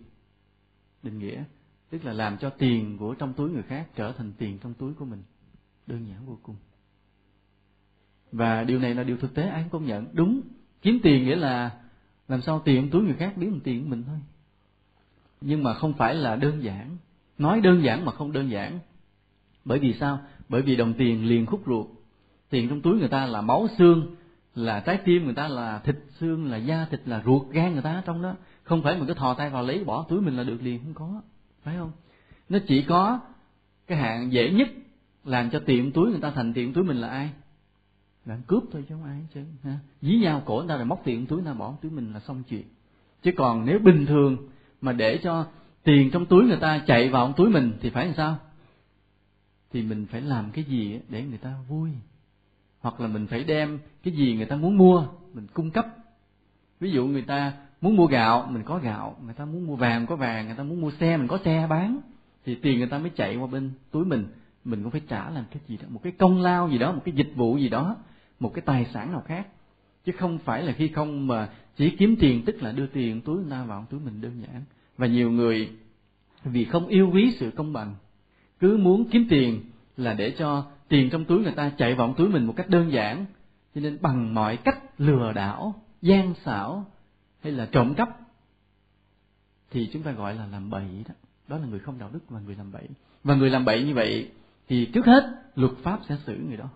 Định nghĩa, tức là làm cho tiền của trong túi người khác trở thành tiền trong túi của mình. Đơn giản vô cùng. Và điều này là điều thực tế, ai cũng công nhận. Đúng, kiếm tiền nghĩa là làm sao tiền túi người khác biến thành tiền của mình thôi. Nhưng mà không phải là đơn giản. Nói đơn giản mà không đơn giản bởi vì sao? Bởi vì đồng tiền liền khúc ruột. Tiền trong túi người ta là máu xương, là trái tim người ta là thịt xương, là da thịt, là ruột gan người ta ở trong đó. Không phải mình cứ thò tay vào lấy, bỏ túi mình là được liền, không có. Phải không? Nó chỉ có cái hạn dễ nhất làm cho tiệm túi người ta thành tiệm túi mình là ai? Là cướp thôi chứ không ai chứ ha? Dí nhau cổ người ta rồi móc tiền túi người ta bỏ, túi mình là xong chuyện. Chứ còn nếu bình thường mà để cho tiền trong túi người ta chạy vào túi mình thì phải làm sao? Thì mình phải làm cái gì để người ta vui? Hoặc là mình phải đem cái gì người ta muốn mua, mình cung cấp. Ví dụ người ta muốn mua gạo, mình có gạo. Người ta muốn mua vàng, có vàng. Người ta muốn mua xe, mình có xe bán. Thì tiền người ta mới chạy qua bên túi mình. Mình cũng phải trả làm cái gì đó, một cái công lao gì đó, một cái dịch vụ gì đó, một cái tài sản nào khác. Chứ không phải là khi không mà chỉ kiếm tiền, tức là đưa tiền túi người ta vào túi mình đơn giản. Và nhiều người vì không yêu quý sự công bằng cứ muốn kiếm tiền là để cho tiền trong túi người ta chạy vào túi mình một cách đơn giản. Cho nên bằng mọi cách lừa đảo, gian xảo hay là trộm cắp thì chúng ta gọi là làm bậy đó. Đó là người không đạo đức và người làm bậy. Và người làm bậy như vậy thì trước hết luật pháp sẽ xử người đó.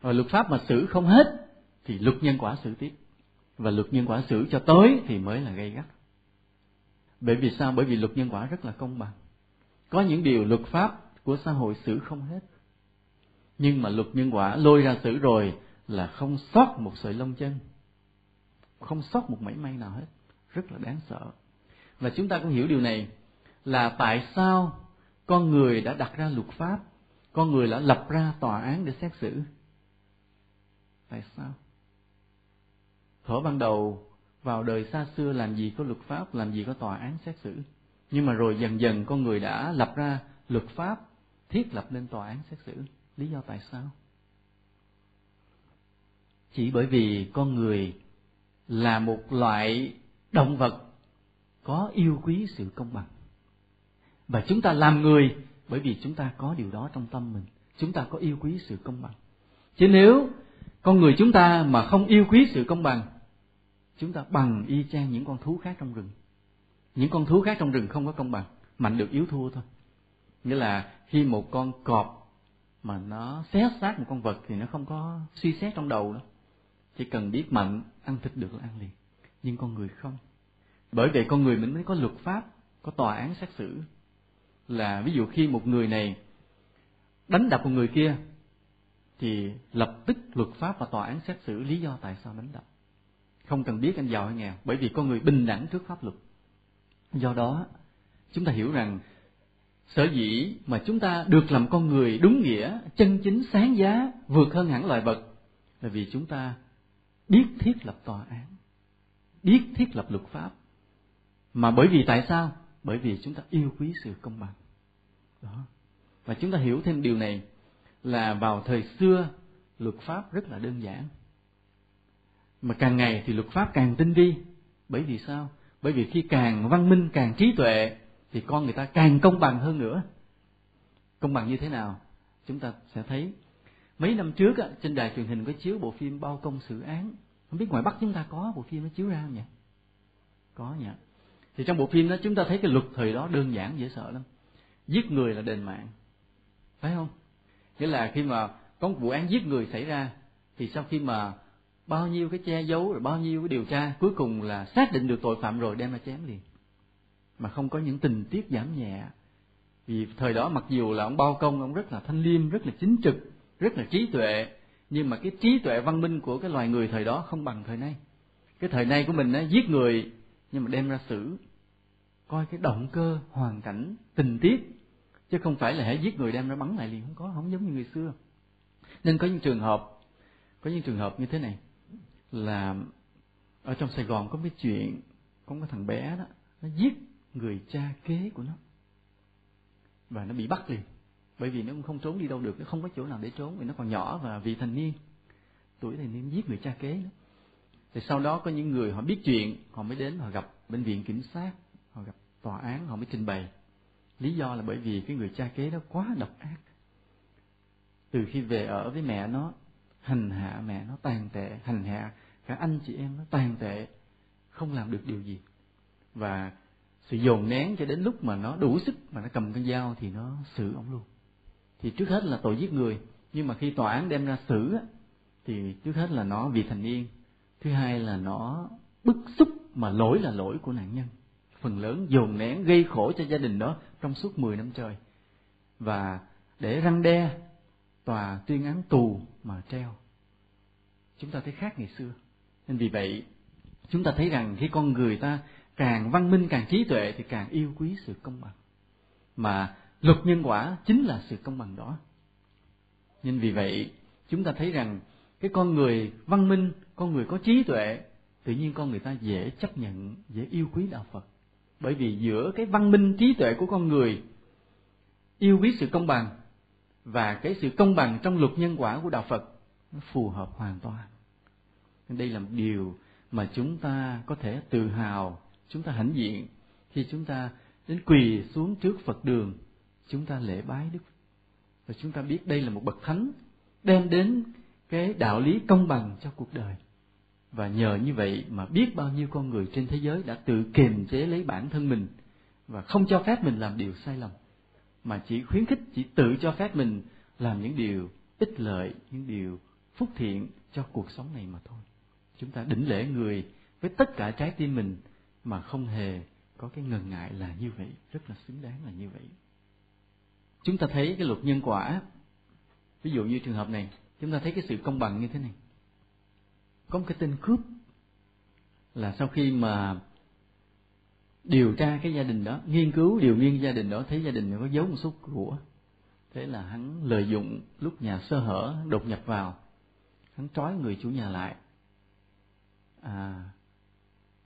Và luật pháp mà xử không hết thì luật nhân quả xử tiếp. Và luật nhân quả xử cho tới thì mới là gây gắt. Bởi vì sao? Bởi vì luật nhân quả rất là công bằng có những điều luật pháp của xã hội xử không hết. Nhưng mà luật nhân quả lôi ra xử rồi là không sót một sợi lông chân. Không sót một mảy may nào hết. Rất là đáng sợ. Và chúng ta cũng hiểu điều này là tại sao con người đã đặt ra luật pháp, con người đã lập ra tòa án để xét xử. Tại sao? Thuở ban đầu, vào đời xa xưa làm gì có luật pháp, làm gì có tòa án xét xử? Nhưng mà rồi dần dần con người đã lập ra luật pháp thiết lập nên tòa án xét xử. Lý do tại sao? Chỉ bởi vì con người là một loại động vật có yêu quý sự công bằng. Và chúng ta làm người bởi vì chúng ta có điều đó trong tâm mình. Chúng ta có yêu quý sự công bằng. Chứ nếu con người chúng ta mà không yêu quý sự công bằng, chúng ta bằng y chang những con thú khác trong rừng những con thú khác trong rừng không có công bằng, mạnh được yếu thua thôi. Nghĩa là khi một con cọp mà nó xé xác một con vật thì nó không có suy xét trong đầu đâu. Chỉ cần biết mạnh, ăn thịt được là ăn liền. Nhưng con người không. Bởi vậy con người mình mới có luật pháp, có tòa án xét xử. Là ví dụ khi một người này đánh đập một người kia, thì lập tức luật pháp và tòa án xét xử lý do tại sao đánh đập. Không cần biết anh giàu hay nghèo, bởi vì con người bình đẳng trước pháp luật do đó, chúng ta hiểu rằng sở dĩ mà chúng ta được làm con người đúng nghĩa, chân chính, sáng giá, vượt hơn hẳn loài vật là vì chúng ta biết thiết lập tòa án, biết thiết lập luật pháp. Mà bởi vì tại sao? Bởi vì chúng ta yêu quý sự công bằng. Đó. Và chúng ta hiểu thêm điều này là vào thời xưa, luật pháp rất là đơn giản. Mà càng ngày thì luật pháp càng tinh vi. Bởi vì sao? Bởi vì khi càng văn minh, càng trí tuệ, thì con người ta càng công bằng hơn nữa. Công bằng như thế nào? Chúng ta sẽ thấy. Mấy năm trước trên đài truyền hình có chiếu bộ phim bao công xử án. Không biết ngoài bắc chúng ta có bộ phim nó chiếu ra không nhỉ? Có nhỉ. Thì trong bộ phim đó chúng ta thấy cái luật thời đó đơn giản, dễ sợ lắm. Giết người là đền mạng. Phải không? Nghĩa là khi mà có một vụ án giết người xảy ra, thì sau khi mà bao nhiêu cái che giấu rồi bao nhiêu cái điều tra, cuối cùng là xác định được tội phạm rồi đem ra chém liền. Mà không có những tình tiết giảm nhẹ. Vì thời đó mặc dù là ông bao công, ông rất là thanh liêm, rất là chính trực, rất là trí tuệ, nhưng mà cái trí tuệ văn minh của cái loài người thời đó không bằng thời nay. Cái thời nay của mình á, giết người nhưng mà đem ra xử. Coi cái động cơ, hoàn cảnh, tình tiết, chứ không phải là hãy giết người đem ra bắn lại liền không có, không giống như người xưa. Nên có những trường hợp, có những trường hợp như thế này là ở trong Sài Gòn có cái chuyện, có cái thằng bé đó, nó giết người cha kế của nó. Và nó bị bắt liền, bởi vì nó cũng không trốn đi đâu được, nó không có chỗ nào để trốn, vì nó còn nhỏ và vị thành niên, tuổi thành niên giết người cha kế đó thì sau đó có những người họ biết chuyện, họ mới đến, họ gặp bệnh viện kiểm sát họ gặp tòa án, họ mới trình bày. Lý do là bởi vì cái người cha kế đó quá độc ác. Từ khi về ở với mẹ nó hành hạ mẹ nó tàn tệ, hành hạ cả anh chị em nó tàn tệ, không làm được điều gì. Và sự dồn nén cho đến lúc mà nó đủ sức mà nó cầm con dao thì nó xử ông luôn. Thì trước hết là tội giết người, nhưng mà khi tòa án đem ra xử thì trước hết là nó vì thành niên, thứ hai là nó bức xúc mà lỗi là lỗi của nạn nhân. Phần lớn dồn nén, gây khổ cho gia đình đó trong suốt 10 năm trời. Và để răng đe tòa tuyên án tù mà treo. Chúng ta thấy khác ngày xưa. Nên vì vậy chúng ta thấy rằng khi con người ta càng văn minh càng trí tuệ thì càng yêu quý sự công bằng. Mà luật nhân quả chính là sự công bằng đó. Nên vì vậy chúng ta thấy rằng cái con người văn minh con người có trí tuệ tự nhiên con người ta dễ chấp nhận dễ yêu quý đạo phật. Bởi vì giữa cái văn minh trí tuệ của con người yêu quý sự công bằng và cái sự công bằng trong luật nhân quả của đạo phật nó phù hợp hoàn toàn. Đây là một điều mà chúng ta có thể tự hào, chúng ta hãnh diện khi chúng ta đến quỳ xuống trước phật đường, chúng ta lễ bái đức. Và chúng ta biết đây là một bậc thánh đem đến cái đạo lý công bằng cho cuộc đời. Và nhờ như vậy mà biết bao nhiêu con người trên thế giới đã tự kiềm chế lấy bản thân mình và không cho phép mình làm điều sai lầm mà chỉ khuyến khích, chỉ tự cho phép mình làm những điều ích lợi, những điều phúc thiện cho cuộc sống này mà thôi. Chúng ta đỉnh lễ người với tất cả trái tim mình mà không hề có cái ngần ngại là như vậy, rất là xứng đáng là như vậy. Chúng ta thấy cái luật nhân quả, ví dụ như trường hợp này, chúng ta thấy cái sự công bằng như thế này. Có một cái tên cướp là sau khi mà điều tra cái gia đình đó, nghiên cứu điều nghiên gia đình đó, thấy gia đình có giấu một số của thế là hắn lợi dụng lúc nhà sơ hở đột nhập vào, hắn trói người chủ nhà lại à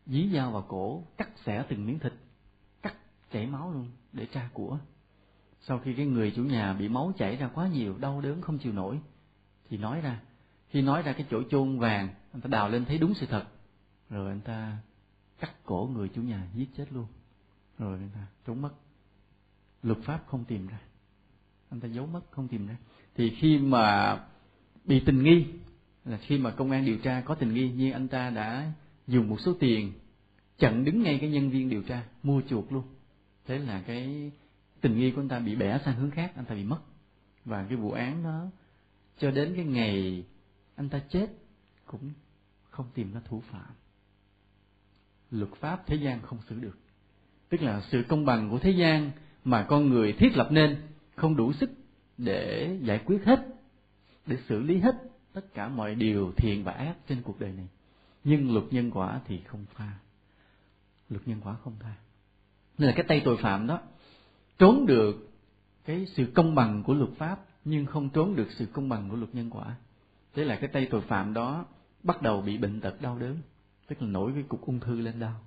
dí dao vào cổ, cắt xẻ từng miếng thịt, cắt chảy máu luôn để tra của. Sau khi cái người chủ nhà bị máu chảy ra quá nhiều, đau đớn không chịu nổi, thì nói ra, khi nói ra cái chỗ chôn vàng, anh ta đào lên thấy đúng sự thật. Rồi anh ta cắt cổ người chủ nhà, giết chết luôn. Rồi anh ta trốn mất. Luật pháp không tìm ra. Anh ta giấu mất, không tìm ra. Thì khi mà bị tình nghi, là khi mà công an điều tra có tình nghi nhưng anh ta đã dùng một số tiền chặn đứng ngay cái nhân viên điều tra, mua chuộc luôn. Thế là cái tình nghi của anh ta bị bẻ sang hướng khác, anh ta bị mất. Và cái vụ án đó, cho đến cái ngày anh ta chết, cũng không tìm ra thủ phạm luật pháp thế gian không xử được. Tức là sự công bằng của thế gian mà con người thiết lập nên không đủ sức để giải quyết hết, để xử lý hết tất cả mọi điều thiện và ác trên cuộc đời này. Nhưng luật nhân quả thì không tha. Luật nhân quả không tha. Nên là cái tay tội phạm đó, trốn được cái sự công bằng của luật pháp nhưng không trốn được sự công bằng của luật nhân quả. Thế là cái tay tội phạm đó bắt đầu bị bệnh tật đau đớn tức là nổi cái cục ung thư lên đau.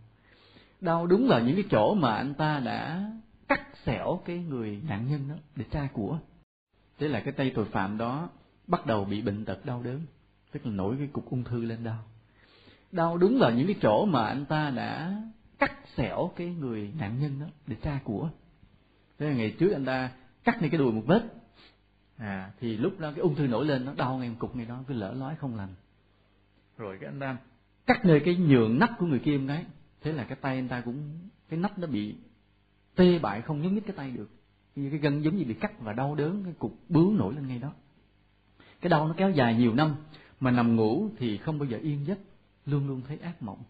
Đau đúng là những cái chỗ mà anh ta đã cắt xẻo cái người nạn nhân đó để tra của. Thế là cái tay tội phạm đó bắt đầu bị bệnh tật đau đớn. Tức là nổi cái cục ung thư lên đau. Đau đúng là những cái chỗ mà anh ta đã cắt xẻo cái người nạn nhân đó để tra của. Thế là ngày trước anh ta cắt ngay cái đùi một vết. À thì lúc đó cái ung thư nổi lên nó đau ngay một cục ngay đó, cứ lỡ lói không lành. Rồi cái anh ta cắt nơi cái nhường nách của người kia một cái thế là cái tay anh ta cũng, cái nách nó bị tê bại không nhúc nhích cái tay được. Như cái gân giống như bị cắt và đau đớn, cái cục bướu nổi lên ngay đó. Cái đau nó kéo dài nhiều năm, mà nằm ngủ thì không bao giờ yên giấc, luôn luôn thấy ác mộng.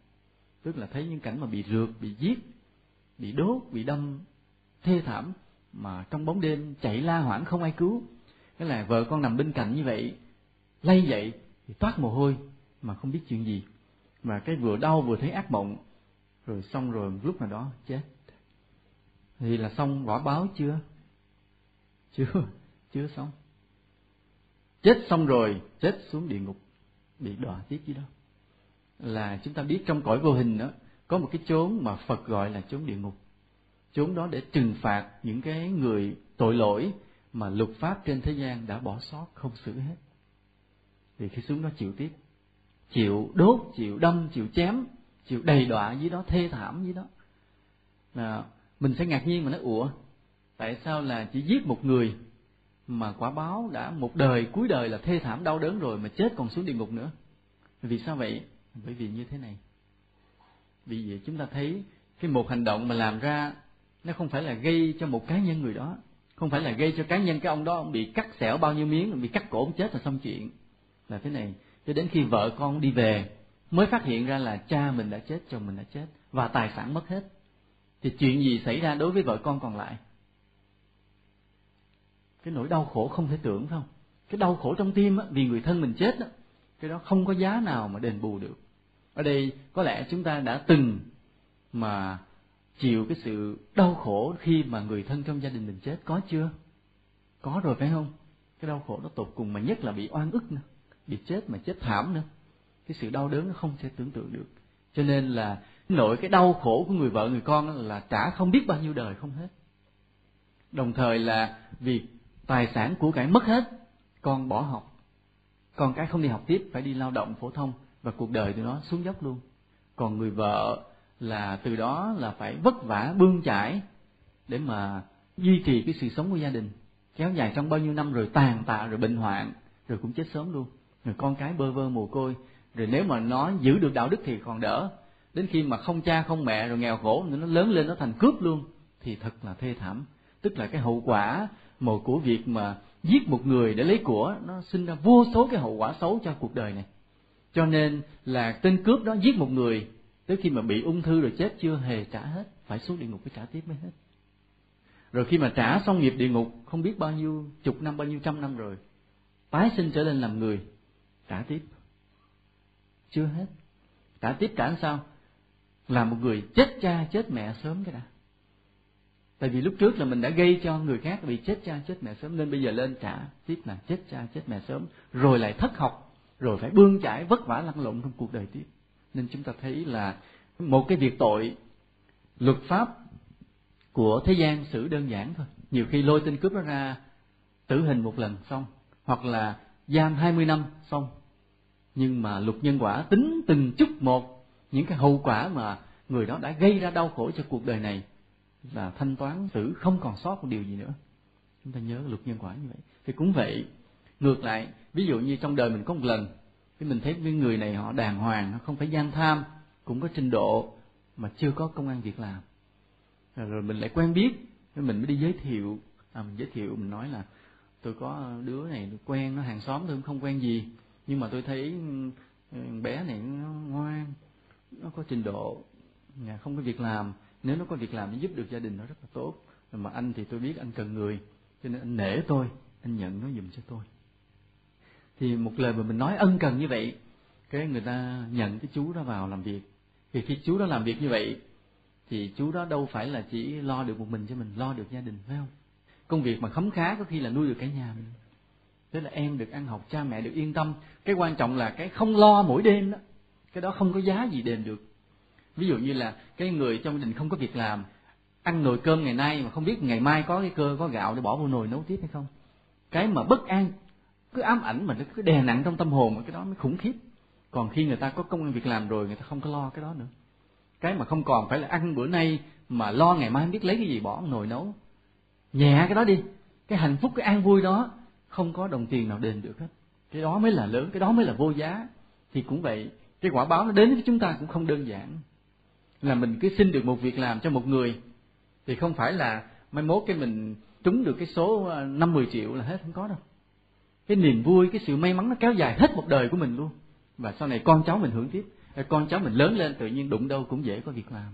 Tức là thấy những cảnh mà bị rượt, bị giết, bị đốt, bị đâm, thê thảm, mà trong bóng đêm chạy la hoảng không ai cứu. Cái là vợ con nằm bên cạnh như vậy, lay dậy thì toát mồ hôi, mà không biết chuyện gì mà cái vừa đau vừa thấy ác mộng, rồi xong rồi lúc nào đó chết. Thì là xong, quả báo chưa? Chưa chưa xong. Chết xong rồi, chết xuống địa ngục, bị đọa tiếp chứ đó. Là chúng ta biết trong cõi vô hình đó, có một cái chốn mà Phật gọi là chốn địa ngục. Chốn đó để trừng phạt những cái người tội lỗi mà luật pháp trên thế gian đã bỏ sót, không xử hết. Thì khi xuống đó chịu tiếp chịu đốt, chịu đâm, chịu chém, chịu đầy đọa dưới đó, thê thảm dưới đó. Là mình sẽ ngạc nhiên mà nói, ủa, tại sao là chỉ giết một người mà quả báo đã một đời, cuối đời là thê thảm đau đớn rồi mà chết còn xuống địa ngục nữa? Vì sao vậy? Bởi vì như thế này. Vì vậy chúng ta thấy cái một hành động mà làm ra, nó không phải là gây cho một cá nhân người đó. Không phải là gây cho cá nhân cái ông đó ông bị cắt xẻo bao nhiêu miếng, bị cắt cổ ông chết là xong chuyện. Là thế này cho đến khi vợ con đi về mới phát hiện ra là cha mình đã chết chồng mình đã chết và tài sản mất hết. Thì chuyện gì xảy ra đối với vợ con còn lại? Cái nỗi đau khổ không thể tưởng không? Cái đau khổ trong tim á, vì người thân mình chết đó, cái đó không có giá nào mà đền bù được. Ở đây có lẽ chúng ta đã từng mà chịu cái sự đau khổ khi mà người thân trong gia đình mình chết có chưa? Có rồi phải không? Cái đau khổ nó tột cùng mà nhất là bị oan ức nữa bị chết mà chết thảm nữa. Cái sự đau đớn nó không thể tưởng tượng được. Cho nên là nội cái đau khổ của người vợ, người con là trả không biết bao nhiêu đời không hết. Đồng thời là vì tài sản của cải mất hết, con bỏ học. Con cái không đi học tiếp, phải đi lao động phổ thông và cuộc đời từ đó xuống dốc luôn. Còn người vợ là từ đó là phải vất vả, bươn chải để mà duy trì cái sự sống của gia đình. Kéo dài trong bao nhiêu năm rồi tàn tạ, rồi bệnh hoạn, rồi cũng chết sớm luôn rồi con cái bơ vơ mồ côi. Rồi nếu mà nó giữ được đạo đức thì còn đỡ. Đến khi mà không cha không mẹ rồi nghèo khổ, nó lớn lên nó thành cướp luôn, thì thật là thê thảm. Tức là cái hậu quả một của việc mà giết một người để lấy của, nó sinh ra vô số cái hậu quả xấu cho cuộc đời này. Cho nên là tên cướp đó giết một người, tới khi mà bị ung thư rồi chết chưa hề trả hết. Phải xuống địa ngục phải trả tiếp mới hết. Rồi khi mà trả xong nghiệp địa ngục, không biết bao nhiêu, chục năm, bao nhiêu trăm năm rồi, tái sinh trở lên làm người trả tiếp. Chưa hết. Trả tiếp trả sao? Là một người chết cha, chết mẹ sớm cái đã. Tại vì lúc trước là mình đã gây cho người khác bị chết cha, chết mẹ sớm, nên bây giờ lên trả tiếp là chết cha, chết mẹ sớm, rồi lại thất học, rồi phải bươn chải, vất vả lăn lộn trong cuộc đời tiếp. Nên chúng ta thấy là một cái việc tội, luật pháp của thế gian xử đơn giản thôi. Nhiều khi lôi tên cướp nó ra, tử hình một lần xong, hoặc là giam 20 năm xong. Nhưng mà luật nhân quả tính từng chút một những cái hậu quả mà người đó đã gây ra đau khổ cho cuộc đời này là thanh toán xử không còn sót một điều gì nữa. Chúng ta nhớ luật nhân quả như vậy. Thì cũng vậy ngược lại ví dụ như trong đời mình có một lần thì mình thấy cái người này họ đàng hoàng không phải gian tham cũng có trình độ mà chưa có công an việc làm. Rồi mình lại quen biết mình mới đi giới thiệu à, mình giới thiệu mình nói là tôi có đứa này tôi quen, nó hàng xóm tôi cũng không quen gì. Nhưng mà tôi thấy ừ, bé này nó ngoan, nó có trình độ không có việc làm. Nếu nó có việc làm nó giúp được gia đình nó rất là tốt. Mà anh thì tôi biết anh cần người, cho nên anh nể tôi, anh nhận nó dùm cho tôi. Thì một lời mà mình nói ân cần như vậy, cái người ta nhận cái chú đó vào làm việc. Thì khi chú đó làm việc như vậy, thì chú đó đâu phải là chỉ lo được một mình cho mình, lo được gia đình, phải không? Công việc mà khấm khá có khi là nuôi được cả nhà mình. Thế là em được ăn học, cha mẹ được yên tâm. Cái quan trọng là cái không lo mỗi đêm đó. Cái đó không có giá gì đền được. Ví dụ như là cái người trong gia đình không có việc làm, ăn nồi cơm ngày nay mà không biết ngày mai có cái cơ, có gạo để bỏ vào nồi nấu tiếp hay không. Cái mà bất an, cứ ám ảnh mà nó cứ đè nặng trong tâm hồn cái đó mới khủng khiếp. Còn khi người ta có công việc làm rồi, người ta không có lo cái đó nữa. Cái mà không còn phải là ăn bữa nay mà lo ngày mai không biết lấy cái gì bỏ nồi nấu nhẹ cái đó đi. Cái hạnh phúc, cái an vui đó không có đồng tiền nào đền được hết. Cái đó mới là lớn, cái đó mới là vô giá. Thì cũng vậy, cái quả báo nó đến với chúng ta cũng không đơn giản. Là mình cứ xin được một việc làm cho một người, thì không phải là mai mốt cái mình trúng được cái số ờ, năm mười triệu là hết, không có đâu. Cái niềm vui, cái sự may mắn nó kéo dài hết một đời của mình luôn. Và sau này con cháu mình hưởng tiếp. Con cháu mình lớn lên, tự nhiên đụng đâu cũng dễ có việc làm.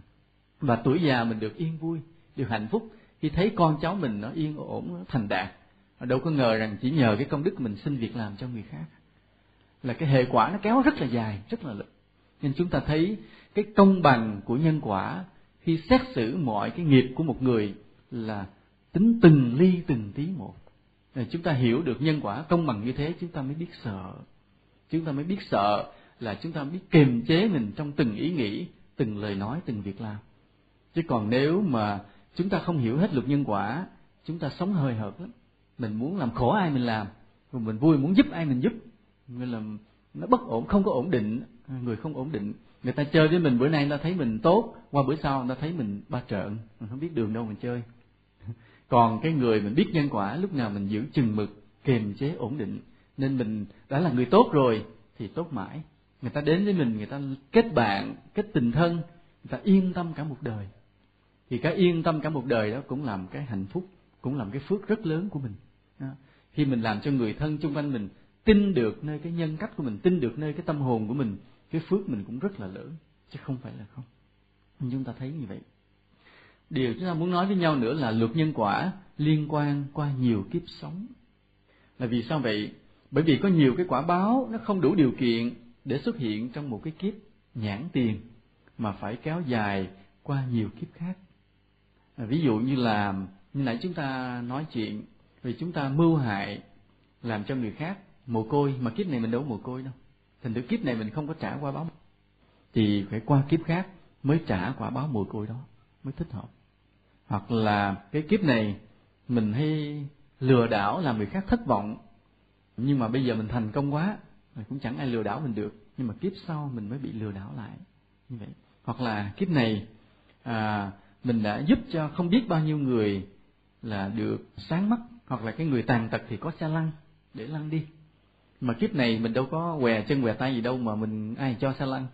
Và tuổi già mình được yên vui, được hạnh phúc khi thấy con cháu mình nó yên ổn, nó thành đạt đâu có ngờ rằng chỉ nhờ cái công đức mình xin việc làm cho người khác. Là cái hệ quả nó kéo rất là dài, rất là lớn nên chúng ta thấy cái công bằng của nhân quả khi xét xử mọi cái nghiệp của một người là tính từng ly từng tí một. Rồi chúng ta hiểu được nhân quả công bằng như thế, chúng ta mới biết sợ. Chúng ta mới biết sợ là chúng ta biết kiềm chế mình trong từng ý nghĩ, từng lời nói, từng việc làm. Chứ còn nếu mà chúng ta không hiểu hết luật nhân quả. Chúng ta sống hơi hợt lắm. Mình muốn làm khổ ai mình làm, rồi mình vui muốn giúp ai mình giúp. Nên là nó bất ổn, không có ổn định. Người không ổn định, người ta chơi với mình, bữa nay người ta thấy mình tốt, qua bữa sau người ta thấy mình ba trợn. Mình không biết đường đâu mình chơi. Còn cái người mình biết nhân quả, lúc nào mình giữ chừng mực, kiềm chế, ổn định. Nên mình đã là người tốt rồi, thì tốt mãi. Người ta đến với mình, người ta kết bạn, kết tình thân, người ta yên tâm cả một đời thì cái yên tâm cả một đời đó cũng làm cái hạnh phúc, cũng làm cái phước rất lớn của mình. Khi mình làm cho người thân xung quanh mình tin được nơi cái nhân cách của mình, tin được nơi cái tâm hồn của mình, cái phước mình cũng rất là lớn, chứ không phải là không. Chúng ta thấy như vậy. Điều chúng ta muốn nói với nhau nữa là luật nhân quả liên quan qua nhiều kiếp sống. Là vì sao vậy? Bởi vì có nhiều cái quả báo nó không đủ điều kiện để xuất hiện trong một cái kiếp nhãn tiền mà phải kéo dài qua nhiều kiếp khác. À, ví dụ như là như nãy chúng ta nói chuyện vì chúng ta mưu hại làm cho người khác mồ côi mà kiếp này mình đâu mồ côi đâu. Thành thử kiếp này mình không có trả quả báo thì phải qua kiếp khác mới trả quả báo mồ côi đó mới thích hợp. Hoặc là cái kiếp này mình hay lừa đảo làm người khác thất vọng nhưng mà bây giờ mình thành công quá cũng chẳng ai lừa đảo mình được. Nhưng mà kiếp sau mình mới bị lừa đảo lại như vậy. Hoặc là kiếp này à, mình đã giúp cho không biết bao nhiêu người là được sáng mắt, hoặc là cái người tàn tật thì có xe lăn để lăn đi. Mà kiếp này mình đâu có què chân què tay gì đâu mà mình ai cho xe lăn.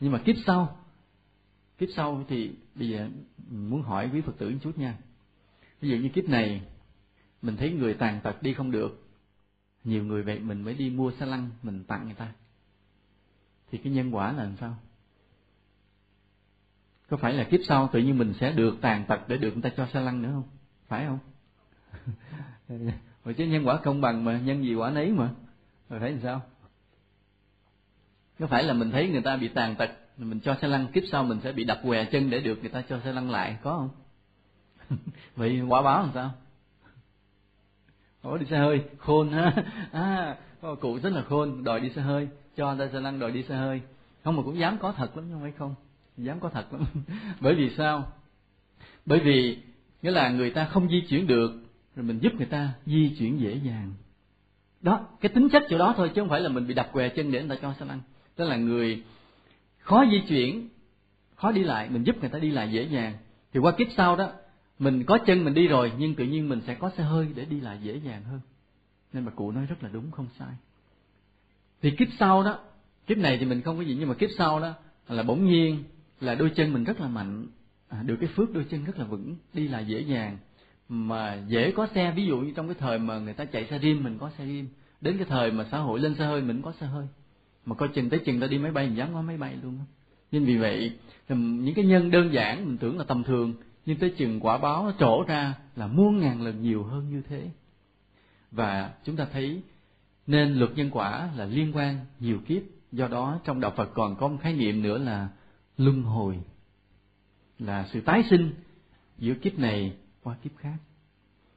Nhưng mà kiếp sau kiếp sau thì bây giờ muốn hỏi quý phật tử một chút nha. Ví dụ như kiếp này, mình thấy người tàn tật đi không được, nhiều người vậy mình mới đi mua xe lăn mình tặng người ta. Thì cái nhân quả là làm sao? Có phải là kiếp sau tự nhiên mình sẽ được tàn tật để được người ta cho xe lăn nữa không? Phải không? Rồi chứ nhân quả công bằng mà nhân gì quả nấy mà. Rồi thấy làm sao? Có phải là mình thấy người ta bị tàn tật mình cho xe lăn kiếp sau mình sẽ bị đập què chân để được người ta cho xe lăn lại có không? Vậy quả báo làm sao? Ủa đi xe hơi khôn ha. À, cụ rất là khôn đòi đi xe hơi cho ta xe lăn đòi đi xe hơi. Không mà cũng dám có thật lắm không phải không dám có thật lắm. Bởi vì sao? Bởi vì, nghĩa là người ta không di chuyển được, rồi mình giúp người ta di chuyển dễ dàng. Đó, cái tính chất chỗ đó thôi, chứ không phải là mình bị đập què chân để người ta cho xe lăn tức là người khó di chuyển, khó đi lại, mình giúp người ta đi lại dễ dàng. Thì qua kiếp sau đó, mình có chân mình đi rồi, nhưng tự nhiên mình sẽ có xe hơi để đi lại dễ dàng hơn. Nên mà cụ nói rất là đúng, không sai. Thì kiếp sau đó, kiếp này thì mình không có gì, nhưng mà kiếp sau đó là bỗng nhiên là đôi chân mình rất là mạnh. À, được cái phước đôi chân rất là vững đi là dễ dàng. Mà dễ có xe ví dụ như trong cái thời mà người ta chạy xe riêng mình có xe riêng. Đến cái thời mà xã hội lên xe hơi mình có xe hơi. Mà coi chừng tới chừng ta đi máy bay mình dám có máy bay luôn á. Nên vì vậy những cái nhân đơn giản mình tưởng là tầm thường nhưng tới chừng quả báo nó trổ ra là muôn ngàn lần nhiều hơn như thế. Và chúng ta thấy nên luật nhân quả là liên quan nhiều kiếp. Do đó trong đạo phật còn có một khái niệm nữa là luân hồi là sự tái sinh giữa kiếp này qua kiếp khác.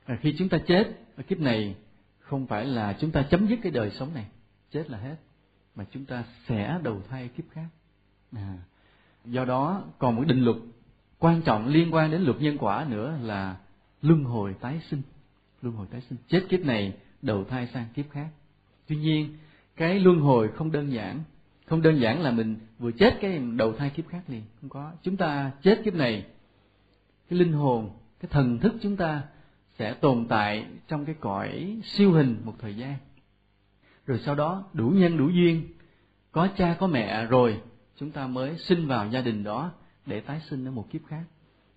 À, khi chúng ta chết ở kiếp này không phải là chúng ta chấm dứt cái đời sống này chết là hết mà chúng ta sẽ đầu thai kiếp khác. À, do đó còn một định luật quan trọng liên quan đến luật nhân quả nữa là luân hồi tái sinh luân hồi tái sinh. Chết kiếp này đầu thai sang kiếp khác. Tuy nhiên cái luân hồi không đơn giản không đơn giản là mình vừa chết cái đầu thai kiếp khác liền không có. Chúng ta chết kiếp này cái linh hồn cái thần thức chúng ta sẽ tồn tại trong cái cõi siêu hình một thời gian. Rồi sau đó đủ nhân đủ duyên có cha có mẹ rồi chúng ta mới sinh vào gia đình đó để tái sinh ở một kiếp khác.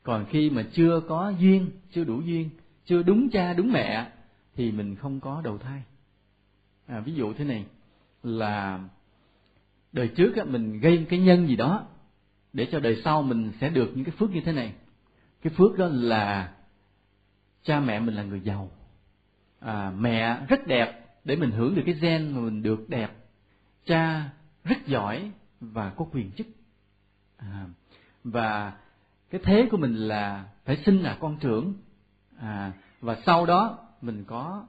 Còn khi mà chưa có duyên chưa đủ duyên chưa đúng cha đúng mẹ thì mình không có đầu thai. À, ví dụ thế này là đời trước á, mình gây cái nhân gì đó để cho đời sau mình sẽ được những cái phước như thế này. Cái phước đó là cha mẹ mình là người giàu. À, mẹ rất đẹp để mình hưởng được cái gen mà mình được đẹp. Cha rất giỏi và có quyền chức. À, và cái thế của mình là phải sinh là con trưởng. À, và sau đó mình có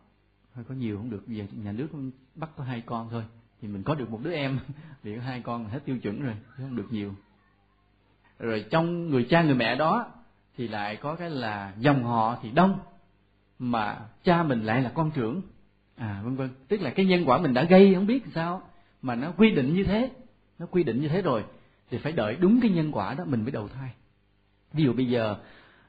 hơi có nhiều không được về nhà nước bắt có hai con thôi thì mình có được một đứa em. Vì có hai con hết tiêu chuẩn rồi, chứ không được nhiều. Rồi trong người cha người mẹ đó thì lại có cái là dòng họ thì đông, mà cha mình lại là con trưởng. À vân vân. Tức là cái nhân quả mình đã gây, không biết sao, mà nó quy định như thế. Nó quy định như thế rồi, thì phải đợi đúng cái nhân quả đó mình mới đầu thai. Ví dụ bây giờ,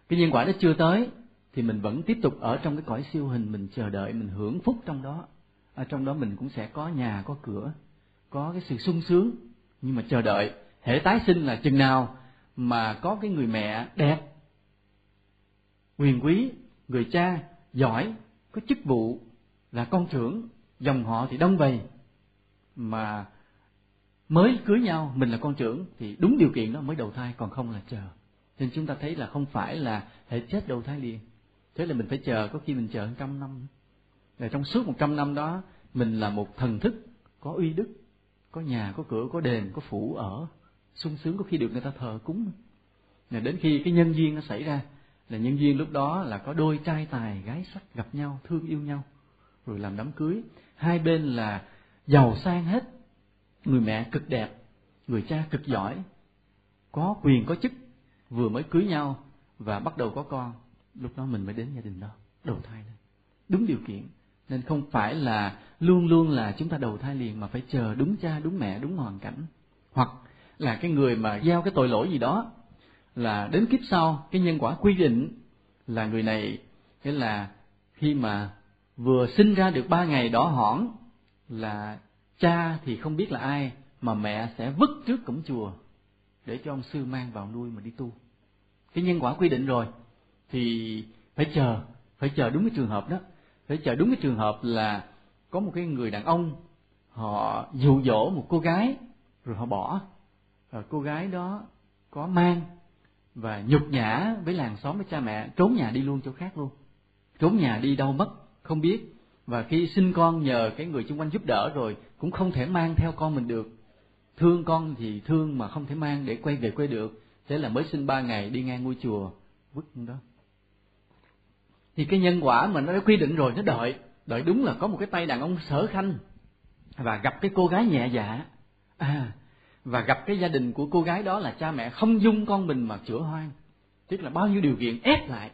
cái nhân quả đó chưa tới, thì mình vẫn tiếp tục ở trong cái cõi siêu hình, mình chờ đợi, mình hưởng phúc trong đó ở trong đó mình cũng sẽ có nhà, có cửa, có cái sự sung sướng. Nhưng mà chờ đợi, hệ tái sinh là chừng nào mà có cái người mẹ đẹp, quyền quý, người cha giỏi, có chức vụ là con trưởng, dòng họ thì đông vầy. Mà mới cưới nhau, mình là con trưởng thì đúng điều kiện đó mới đầu thai, còn không là chờ. Nên chúng ta thấy là không phải là hệ chết đầu thai liền. Thế là mình phải chờ, có khi mình chờ trăm năm là trong suốt một trăm năm đó, mình là một thần thức, có uy đức, có nhà, có cửa, có đền, có phủ ở. Sung sướng có khi được người ta thờ cúng. Là đến khi cái nhân duyên nó xảy ra, là nhân duyên lúc đó là có đôi trai tài gái sắc gặp nhau, thương yêu nhau, rồi làm đám cưới. Hai bên là giàu sang hết. Người mẹ cực đẹp, người cha cực giỏi, có quyền, có chức, vừa mới cưới nhau và bắt đầu có con. Lúc đó mình mới đến gia đình đó, đầu thai lên. Đúng điều kiện nên không phải là luôn luôn là chúng ta đầu thai liền mà phải chờ đúng cha, đúng mẹ, đúng hoàn cảnh. Hoặc là cái người mà gieo cái tội lỗi gì đó là đến kiếp sau, cái nhân quả quy định là người này, nghĩa là khi mà vừa sinh ra được ba ngày đỏ hỏn là cha thì không biết là ai mà mẹ sẽ vứt trước cổng chùa để cho ông sư mang vào nuôi mà đi tu. Cái nhân quả quy định rồi thì phải chờ phải chờ đúng cái trường hợp đó để chờ đúng cái trường hợp là có một cái người đàn ông, họ dụ dỗ một cô gái, rồi họ bỏ. Và cô gái đó có mang và nhục nhã với làng xóm với cha mẹ, trốn nhà đi luôn chỗ khác luôn. Trốn nhà đi đâu mất, không biết. Và khi sinh con nhờ cái người xung quanh giúp đỡ rồi, cũng không thể mang theo con mình được. Thương con thì thương mà không thể mang để quay về quê được. Thế là mới sinh ba ngày đi ngang ngôi chùa vứt đó thì cái nhân quả mà nó đã quy định rồi, nó đợi. Đợi đúng là có một cái tay đàn ông sở khanh và gặp cái cô gái nhẹ dạ. À và gặp cái gia đình của cô gái đó là cha mẹ không dung con mình mà chữa hoang. Tức là bao nhiêu điều kiện ép lại.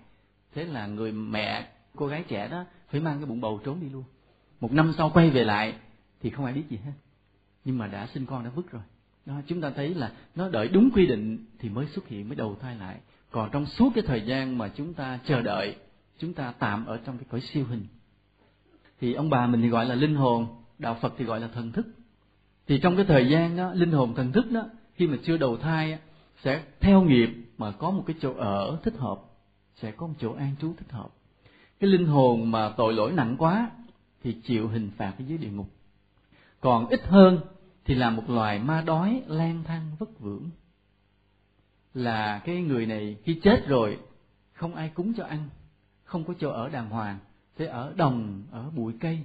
Thế là người mẹ, cô gái trẻ đó phải mang cái bụng bầu trốn đi luôn. Một năm sau quay về lại thì không ai biết gì hết. Nhưng mà đã sinh con đã vứt rồi. Đó, chúng ta thấy là nó đợi đúng quy định thì mới xuất hiện, mới đầu thai lại. Còn trong suốt cái thời gian mà chúng ta chờ đợi chúng ta tạm ở trong cái cõi siêu hình. Thì ông bà mình thì gọi là linh hồn, đạo phật thì gọi là thần thức. Thì trong cái thời gian đó, linh hồn thần thức đó, khi mà chưa đầu thai sẽ theo nghiệp mà có một cái chỗ ở thích hợp, sẽ có một chỗ an trú thích hợp. Cái linh hồn mà tội lỗi nặng quá thì chịu hình phạt ở dưới địa ngục. Còn ít hơn thì là một loài ma đói, lang thang, vất vưởng. Là cái người này khi chết rồi, không ai cúng cho ăn không có chỗ ở đàng hoàng thế ở đồng, ở bụi cây.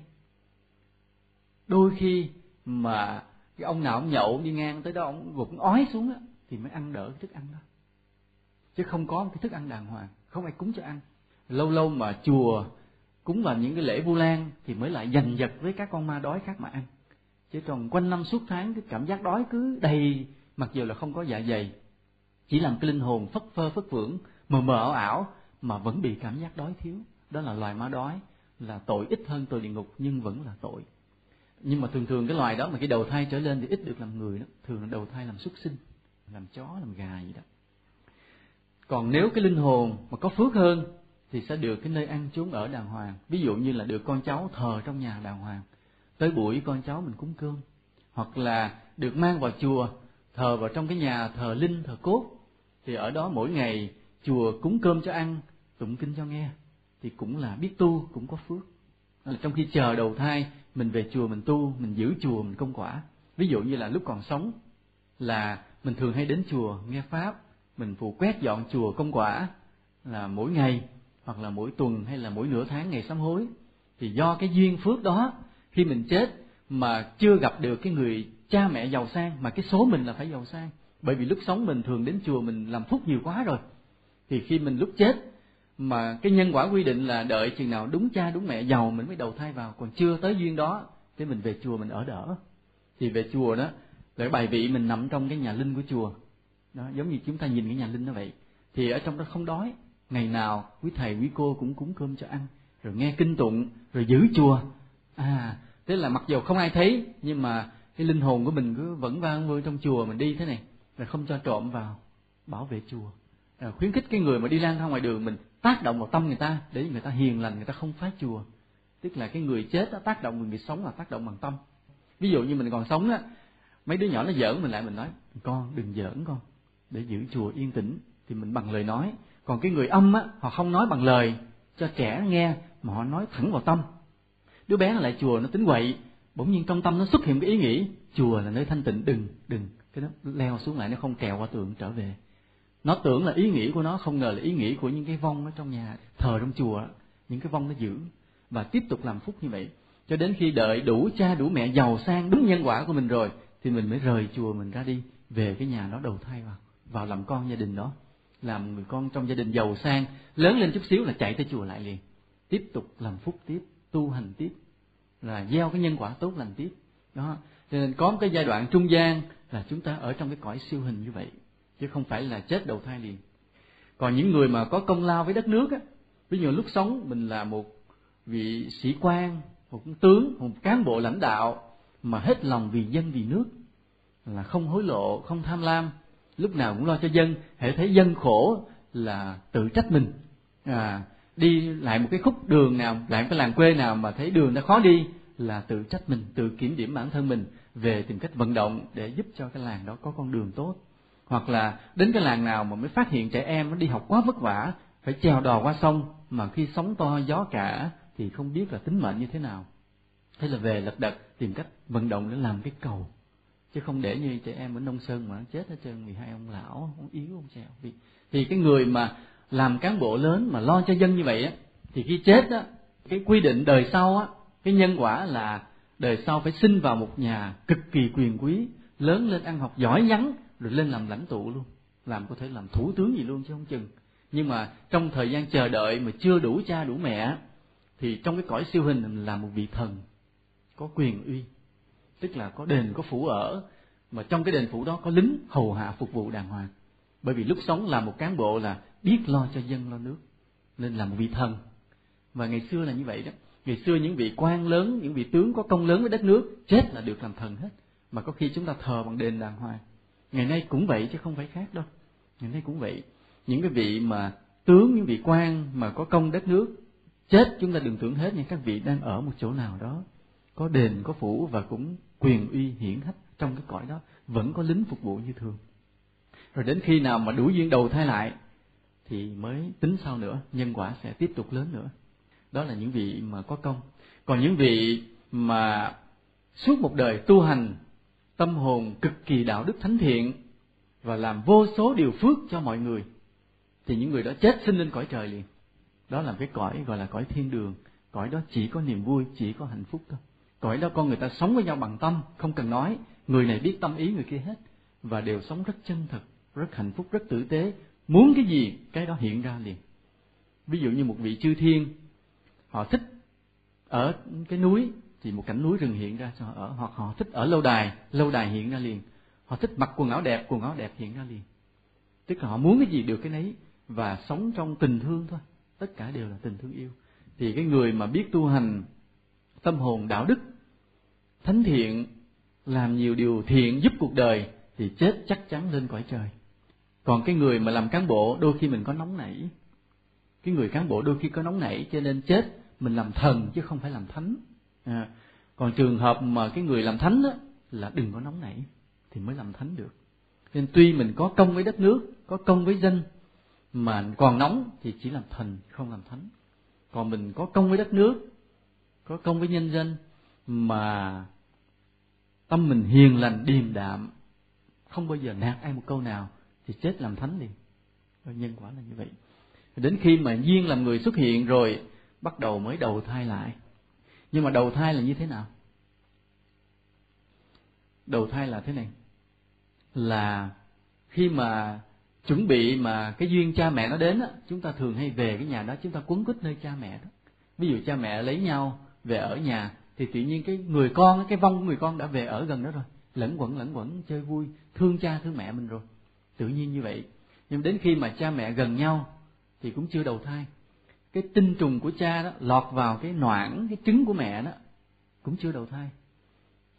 Đôi khi mà cái ông nào ông nhậu đi ngang tới đó, ông gục ói xuống á, thì mới ăn đỡ cái thức ăn đó. Chứ không có một cái thức ăn đàng hoàng, không ai cúng cho ăn. Lâu lâu mà chùa cúng vào những cái lễ vu lan thì mới lại giành giật với các con ma đói khác mà ăn. Chứ còn quanh năm suốt tháng, cái cảm giác đói cứ đầy, mặc dù là không có dạ dày. Chỉ làm cái linh hồn phất phơ, phất vưởng mờ mờ ảo ảo mà vẫn bị cảm giác đói thiếu. Đó là loài ma đói, là tội ít hơn tội địa ngục, nhưng vẫn là tội. Nhưng mà thường thường cái loài đó mà cái đầu thai trở lên thì ít được làm người đó. Thường là đầu thai làm súc sinh, làm chó, làm gà gì đó. Còn nếu cái linh hồn mà có phước hơn thì sẽ được cái nơi ăn chốn ở đàng hoàng. Ví dụ như là được con cháu thờ trong nhà đàng hoàng. Tới buổi con cháu mình cúng cơm. Hoặc là được mang vào chùa, thờ vào trong cái nhà thờ linh, thờ cốt. Thì ở đó mỗi ngày chùa cúng cơm cho ăn tụng kinh cho nghe, thì cũng là biết tu, cũng có phước. Là trong khi chờ đầu thai, mình về chùa mình tu, mình giữ chùa mình công quả. Ví dụ như là lúc còn sống, là mình thường hay đến chùa nghe pháp, mình phụ quét dọn chùa công quả là mỗi ngày, hoặc là mỗi tuần, hay là mỗi nửa tháng, ngày sám hối. Thì do cái duyên phước đó, khi mình chết mà chưa gặp được cái người cha mẹ giàu sang, mà cái số mình là phải giàu sang. Bởi vì lúc sống mình thường đến chùa mình làm phúc nhiều quá rồi. Thì khi mình lúc chết mà cái nhân quả quy định là đợi chừng nào đúng cha đúng mẹ giàu mình mới đầu thai vào. Còn chưa tới duyên đó thì mình về chùa mình ở đỡ. Thì về chùa đó để bài vị mình nằm trong cái nhà linh của chùa. Đó giống như chúng ta nhìn cái nhà linh nó vậy. Thì ở trong đó không đói ngày nào quý thầy quý cô cũng cúng cơm cho ăn rồi nghe kinh tụng rồi giữ chùa. À thế là mặc dù không ai thấy nhưng mà cái linh hồn của mình cứ vẫn vang vơi trong chùa mình đi thế này là không cho trộm vào bảo vệ chùa. À, khuyến khích cái người mà đi lang thang ngoài đường mình tác động vào tâm người ta để người ta hiền lành người ta không phá chùa. Tức là cái người chết đó, tác động người, người sống là tác động bằng tâm. Ví dụ như mình còn sống á mấy đứa nhỏ nó giỡn mình lại mình nói con đừng giỡn con để giữ chùa yên tĩnh. Thì mình bằng lời nói. Còn cái người âm á họ không nói bằng lời cho trẻ nghe mà họ nói thẳng vào tâm. Đứa bé nó lại chùa nó tính quậy. Bỗng nhiên trong tâm nó xuất hiện cái ý nghĩ chùa là nơi thanh tịnh đừng đừng. Cái nó leo xuống lại nó không trèo qua tường trở về nó tưởng là ý nghĩa của nó không ngờ là ý nghĩa của những cái vong ở trong nhà, thờ trong chùa, những cái vong nó giữ và tiếp tục làm phúc như vậy. Cho đến khi đợi đủ cha đủ mẹ giàu sang đúng nhân quả của mình rồi, thì mình mới rời chùa mình ra đi, về cái nhà đó đầu thai vào vào làm con gia đình đó. Làm người con trong gia đình giàu sang, lớn lên chút xíu là chạy tới chùa lại liền. Tiếp tục làm phúc tiếp, tu hành tiếp, là gieo cái nhân quả tốt lành tiếp. Đó. Cho nên có một cái giai đoạn trung gian là chúng ta ở trong cái cõi siêu hình như vậy chứ không phải là chết đầu thai liền. Còn những người mà có công lao với đất nước á ví dụ lúc sống mình là một vị sĩ quan một tướng một cán bộ lãnh đạo mà hết lòng vì dân vì nước là không hối lộ không tham lam lúc nào cũng lo cho dân. Hệ thấy dân khổ là tự trách mình. À, đi lại một cái khúc đường nào lại một cái làng quê nào mà thấy đường nó khó đi là tự trách mình tự kiểm điểm bản thân mình về tìm cách vận động để giúp cho cái làng đó có con đường tốt hoặc là đến cái làng nào mà mới phát hiện trẻ em nó đi học quá vất vả, phải chèo đò qua sông, mà khi sóng to gió cả thì không biết là tính mệnh như thế nào. Thế là về lật đật tìm cách vận động để làm cái cầu. Chứ không để như trẻ em ở nông sơn mà nó chết hết trơn vì hai ông lão, ông yếu, ông trèo vì thì cái người mà làm cán bộ lớn mà lo cho dân như vậy á, thì khi chết á, cái quy định đời sau á, cái nhân quả là đời sau phải sinh vào một nhà cực kỳ quyền quý, lớn lên ăn học giỏi nhắn rồi lên làm lãnh tụ luôn. Làm có thể làm thủ tướng gì luôn chứ không chừng. Nhưng mà trong thời gian chờ đợi mà chưa đủ cha đủ mẹ, thì trong cái cõi siêu hình mình là một vị thần có quyền uy. Tức là có đền, có phủ ở, mà trong cái đền phủ đó có lính hầu hạ phục vụ đàng hoàng. Bởi vì lúc sống là một cán bộ là biết lo cho dân, lo nước. Nên là một vị thần. Và ngày xưa là như vậy đó. Ngày xưa những vị quan lớn, những vị tướng có công lớn với đất nước, chết là được làm thần hết. Mà có khi chúng ta thờ bằng đền đàng hoàng ngày nay cũng vậy chứ không phải khác đâu. Ngày nay cũng vậy. Những cái vị mà tướng, những vị quan mà có công đất nước, chết chúng ta đừng tưởng hết nha, các vị đang ở một chỗ nào đó, có đền, có phủ và cũng quyền uy hiển hách trong cái cõi đó, vẫn có lính phục vụ như thường. Rồi đến khi nào mà đủ duyên đầu thai lại, thì mới tính sau nữa, nhân quả sẽ tiếp tục lớn nữa. Đó là những vị mà có công. Còn những vị mà suốt một đời tu hành tâm hồn cực kỳ đạo đức thánh thiện và làm vô số điều phước cho mọi người, thì những người đó chết sinh lên cõi trời liền. Đó là cái cõi gọi là cõi thiên đường. Cõi đó chỉ có niềm vui, chỉ có hạnh phúc thôi. Cõi đó con người ta sống với nhau bằng tâm, không cần nói. Người này biết tâm ý người kia hết và đều sống rất chân thật, rất hạnh phúc, rất tử tế. Muốn cái gì, cái đó hiện ra liền. Ví dụ như một vị chư thiên, họ thích ở cái núi thì một cảnh núi rừng hiện ra cho họ ở hoặc họ thích ở lâu đài lâu đài hiện ra liền. Họ thích mặc quần áo đẹp, quần áo đẹp hiện ra liền. Tức là họ muốn cái gì được cái nấy và sống trong tình thương thôi. Tất cả đều là tình thương yêu. Thì cái người mà biết tu hành tâm hồn đạo đức, thánh thiện, làm nhiều điều thiện giúp cuộc đời thì chết chắc chắn lên cõi trời. Còn cái người mà làm cán bộ, đôi khi mình có nóng nảy. Cái người cán bộ đôi khi có nóng nảy cho nên chết, mình làm thần chứ không phải làm thánh à, còn trường hợp mà cái người làm thánh đó, là đừng có nóng nảy thì mới làm thánh được. Nên tuy mình có công với đất nước có công với dân mà còn nóng thì chỉ làm thần không làm thánh. Còn mình có công với đất nước có công với nhân dân mà tâm mình hiền lành điềm đạm không bao giờ nạt ai một câu nào thì chết làm thánh liền. Nhân quả là như vậy. Đến khi mà duyên làm người xuất hiện rồi bắt đầu mới đầu thai lại nhưng mà đầu thai là như thế nào? Đầu thai là thế này. Là khi mà chuẩn bị mà cái duyên cha mẹ nó đến á, chúng ta thường hay về cái nhà đó, chúng ta quấn quýt nơi cha mẹ đó. Ví dụ cha mẹ lấy nhau về ở nhà, thì tự nhiên cái người con, cái vong của người con đã về ở gần đó rồi. Lẫn quẩn lẫn quẩn, chơi vui, thương cha, thương mẹ mình rồi. Tự nhiên như vậy. Nhưng đến khi mà cha mẹ gần nhau, thì cũng chưa đầu thai cái tinh trùng của cha đó lọt vào cái noãn, cái trứng của mẹ đó, cũng chưa đầu thai.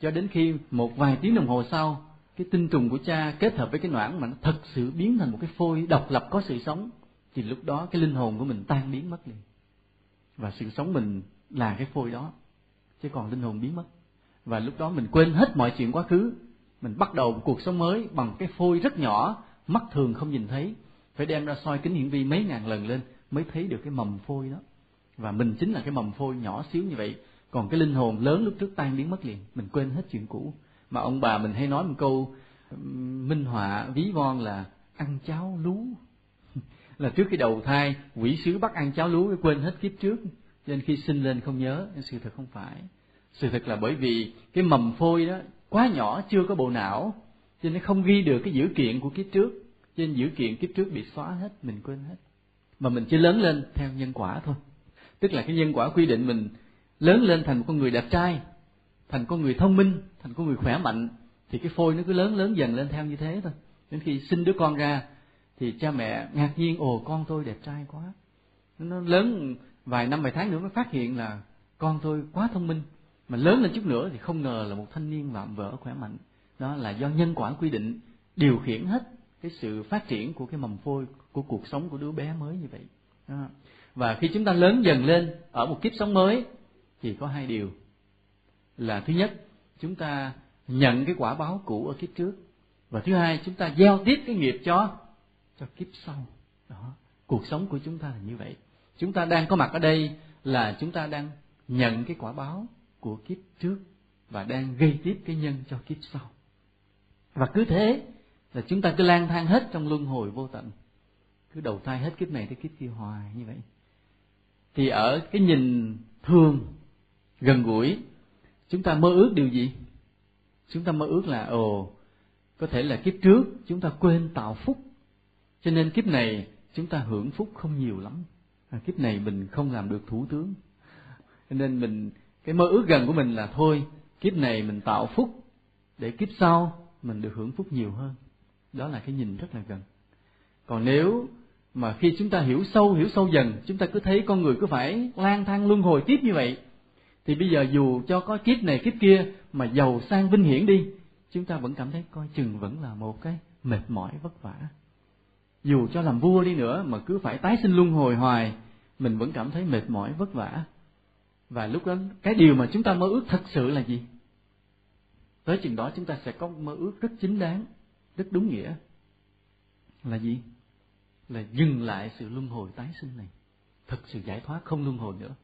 Cho đến khi một vài tiếng đồng hồ sau, cái tinh trùng của cha kết hợp với cái noãn mà nó thật sự biến thành một cái phôi độc lập có sự sống, thì lúc đó cái linh hồn của mình tan biến mất liền. Và sự sống mình là cái phôi đó, chứ còn linh hồn biến mất. Và lúc đó mình quên hết mọi chuyện quá khứ, mình bắt đầu một cuộc sống mới bằng cái phôi rất nhỏ, mắt thường không nhìn thấy, phải đem ra soi kính hiển vi mấy ngàn lần lên mới thấy được cái mầm phôi đó. Và mình chính là cái mầm phôi nhỏ xíu như vậy. Còn cái linh hồn lớn lúc trước tan biến mất liền. Mình quên hết chuyện cũ. Mà ông bà mình hay nói một câu minh họa ví von là ăn cháo lú. Là trước khi đầu thai, quỷ sứ bắt ăn cháo lú, quên hết kiếp trước. Cho nên khi sinh lên không nhớ nhưng sự thật không phải. Sự thật là bởi vì cái mầm phôi đó quá nhỏ, chưa có bộ não, cho nên không ghi được cái dữ kiện của kiếp trước. Cho nên dữ kiện kiếp trước bị xóa hết, mình quên hết mà mình chỉ lớn lên theo nhân quả thôi. Tức là cái nhân quả quy định mình lớn lên thành một con người đẹp trai, thành con người thông minh, thành con người khỏe mạnh, thì cái phôi nó cứ lớn lớn dần lên theo như thế thôi. Đến khi sinh đứa con ra, thì cha mẹ ngạc nhiên, ồ, con tôi đẹp trai quá. Nó lớn vài năm, vài tháng nữa mới phát hiện là con tôi quá thông minh, mà lớn lên chút nữa thì không ngờ là một thanh niên vạm vỡ khỏe mạnh. Đó là do nhân quả quy định điều khiển hết cái sự phát triển của cái mầm phôi của cuộc sống của đứa bé mới như vậy. Và khi chúng ta lớn dần lên ở một kiếp sống mới, thì có hai điều là thứ nhất, chúng ta nhận cái quả báo cũ ở kiếp trước. Và thứ hai, chúng ta gieo tiếp cái nghiệp cho cho kiếp sau. Đó. Cuộc sống của chúng ta là như vậy. Chúng ta đang có mặt ở đây là chúng ta đang nhận cái quả báo của kiếp trước và đang gây tiếp cái nhân cho kiếp sau. Và cứ thế là chúng ta cứ lang thang hết trong luân hồi vô tận cứ đầu thai hết kiếp này tới kiếp kia hoài như vậy. Thì ở cái nhìn thường gần gũi chúng ta mơ ước điều gì? Chúng ta mơ ước là ồ có thể là kiếp trước chúng ta quên tạo phúc. Cho nên kiếp này chúng ta hưởng phúc không nhiều lắm. À, kiếp này mình không làm được thủ tướng. Cho nên mình cái mơ ước gần của mình là thôi kiếp này mình tạo phúc để kiếp sau mình được hưởng phúc nhiều hơn. Đó là cái nhìn rất là gần. Còn nếu mà khi chúng ta hiểu sâu hiểu sâu dần, chúng ta cứ thấy con người cứ phải lang thang luân hồi tiếp như vậy. Thì bây giờ dù cho có kiếp này, kiếp kia, mà giàu sang vinh hiển đi, chúng ta vẫn cảm thấy coi chừng vẫn là một cái mệt mỏi, vất vả. Dù cho làm vua đi nữa, mà cứ phải tái sinh luân hồi hoài, mình vẫn cảm thấy mệt mỏi, vất vả. Và lúc đó, cái điều mà chúng ta mơ ước thật sự là gì? Tới chừng đó chúng ta sẽ có mơ ước rất chính đáng, rất đúng nghĩa. Là gì? Là dừng lại sự luân hồi tái sinh này. Thật sự giải thoát, không luân hồi nữa.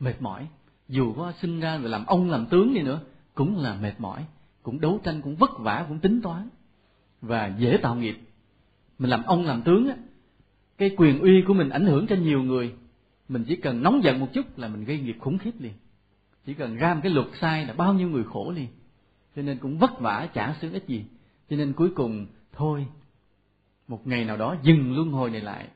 Mệt mỏi, dù có sinh ra rồi làm ông làm tướng đi nữa, cũng là mệt mỏi, cũng đấu tranh, cũng vất vả, cũng tính toán. Và dễ tạo nghiệp. Mình làm ông làm tướng á, cái quyền uy của mình ảnh hưởng cho nhiều người. Mình chỉ cần nóng giận một chút là mình gây nghiệp khủng khiếp liền. Chỉ cần ra một cái luật sai là bao nhiêu người khổ liền. Cho nên cũng vất vả, chả xứng ích gì. Cho nên cuối cùng, thôi một ngày nào đó dừng luân hồi này lại,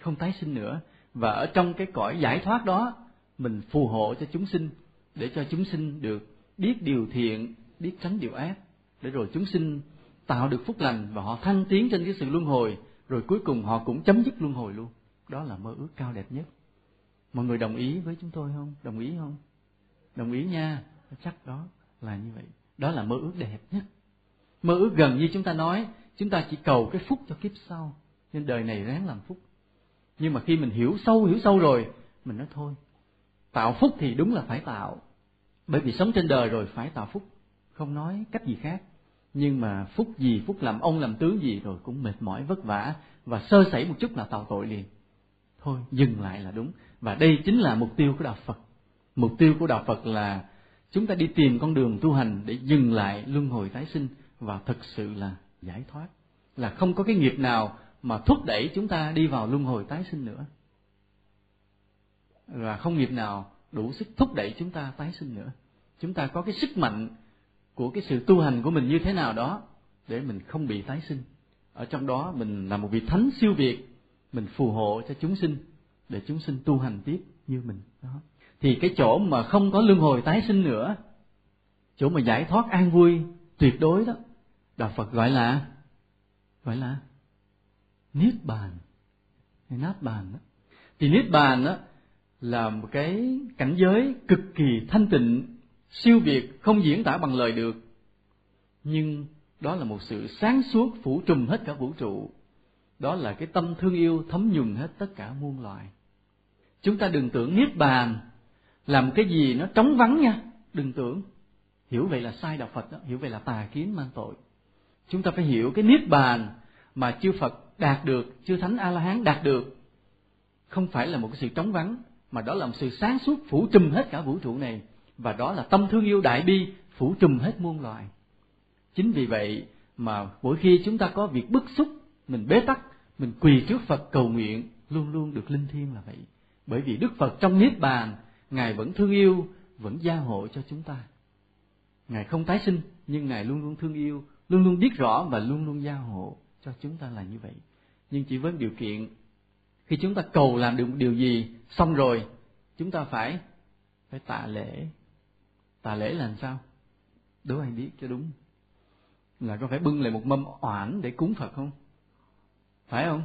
không tái sinh nữa. Và ở trong cái cõi giải thoát đó, mình phù hộ cho chúng sinh, để cho chúng sinh được biết điều thiện, biết tránh điều ác, để rồi chúng sinh tạo được phúc lành và họ thăng tiến trên cái sự luân hồi, rồi cuối cùng họ cũng chấm dứt luân hồi luôn. Đó là mơ ước cao đẹp nhất. Mọi người đồng ý với chúng tôi không? Đồng ý không? Đồng ý nha. Chắc đó là như vậy. Đó là mơ ước đẹp nhất. Mơ ước gần như chúng ta nói chúng ta chỉ cầu cái phúc cho kiếp sau. Nên đời này ráng làm phúc. Nhưng mà khi mình hiểu sâu hiểu sâu rồi, mình nói thôi, tạo phúc thì đúng là phải tạo. Bởi vì sống trên đời rồi phải tạo phúc. Không nói cách gì khác. Nhưng mà phúc gì, phúc làm ông, làm tướng gì rồi cũng mệt mỏi, vất vả và sơ sẩy một chút là tạo tội liền. Thôi, dừng lại là đúng. Và đây chính là mục tiêu của đạo phật. Mục tiêu của đạo phật là chúng ta đi tìm con đường tu hành để dừng lại luân hồi tái sinh và thực sự là giải thoát, là không có cái nghiệp nào mà thúc đẩy chúng ta đi vào luân hồi tái sinh nữa. Là không nghiệp nào đủ sức thúc đẩy chúng ta tái sinh nữa. Chúng ta có cái sức mạnh của cái sự tu hành của mình như thế nào đó để mình không bị tái sinh. Ở trong đó mình là một vị thánh siêu việt, mình phù hộ cho chúng sinh để chúng sinh tu hành tiếp như mình. Đó. Thì cái chỗ mà không có luân hồi tái sinh nữa, chỗ mà giải thoát an vui tuyệt đối đó đạo phật gọi là gọi là niết bàn. Hay nát bàn đó. Thì niết bàn đó là một cái cảnh giới cực kỳ thanh tịnh, siêu việt, không diễn tả bằng lời được. Nhưng đó là một sự sáng suốt, phủ trùm hết cả vũ trụ. Đó là cái tâm thương yêu thấm nhuần hết tất cả muôn loài. Chúng ta đừng tưởng niết bàn làm cái gì nó trống vắng nha. Đừng tưởng. Hiểu vậy là sai đạo phật đó. Hiểu vậy là tà kiến mang tội chúng ta phải hiểu cái niết bàn mà chư phật đạt được, chư thánh a la hán đạt được, không phải là một cái sự trống vắng, mà đó là một sự sáng suốt phủ trùm hết cả vũ trụ này. Và đó là tâm thương yêu đại bi phủ trùm hết muôn loài. Chính vì vậy mà mỗi khi chúng ta có việc bức xúc, mình bế tắc, mình quỳ trước phật cầu nguyện, luôn luôn được linh thiêng là vậy. Bởi vì đức phật trong niết bàn, ngài vẫn thương yêu, vẫn gia hộ cho chúng ta. Ngài không tái sinh, nhưng ngài luôn luôn thương yêu luôn luôn biết rõ và luôn luôn gia hộ cho chúng ta là như vậy. Nhưng chỉ với điều kiện, khi chúng ta cầu làm được một điều gì xong rồi, chúng ta phải phải tạ lễ. Tạ lễ là làm sao? Đố anh biết cho đúng. Là có phải bưng lại một mâm oản để cúng phật không? Phải không?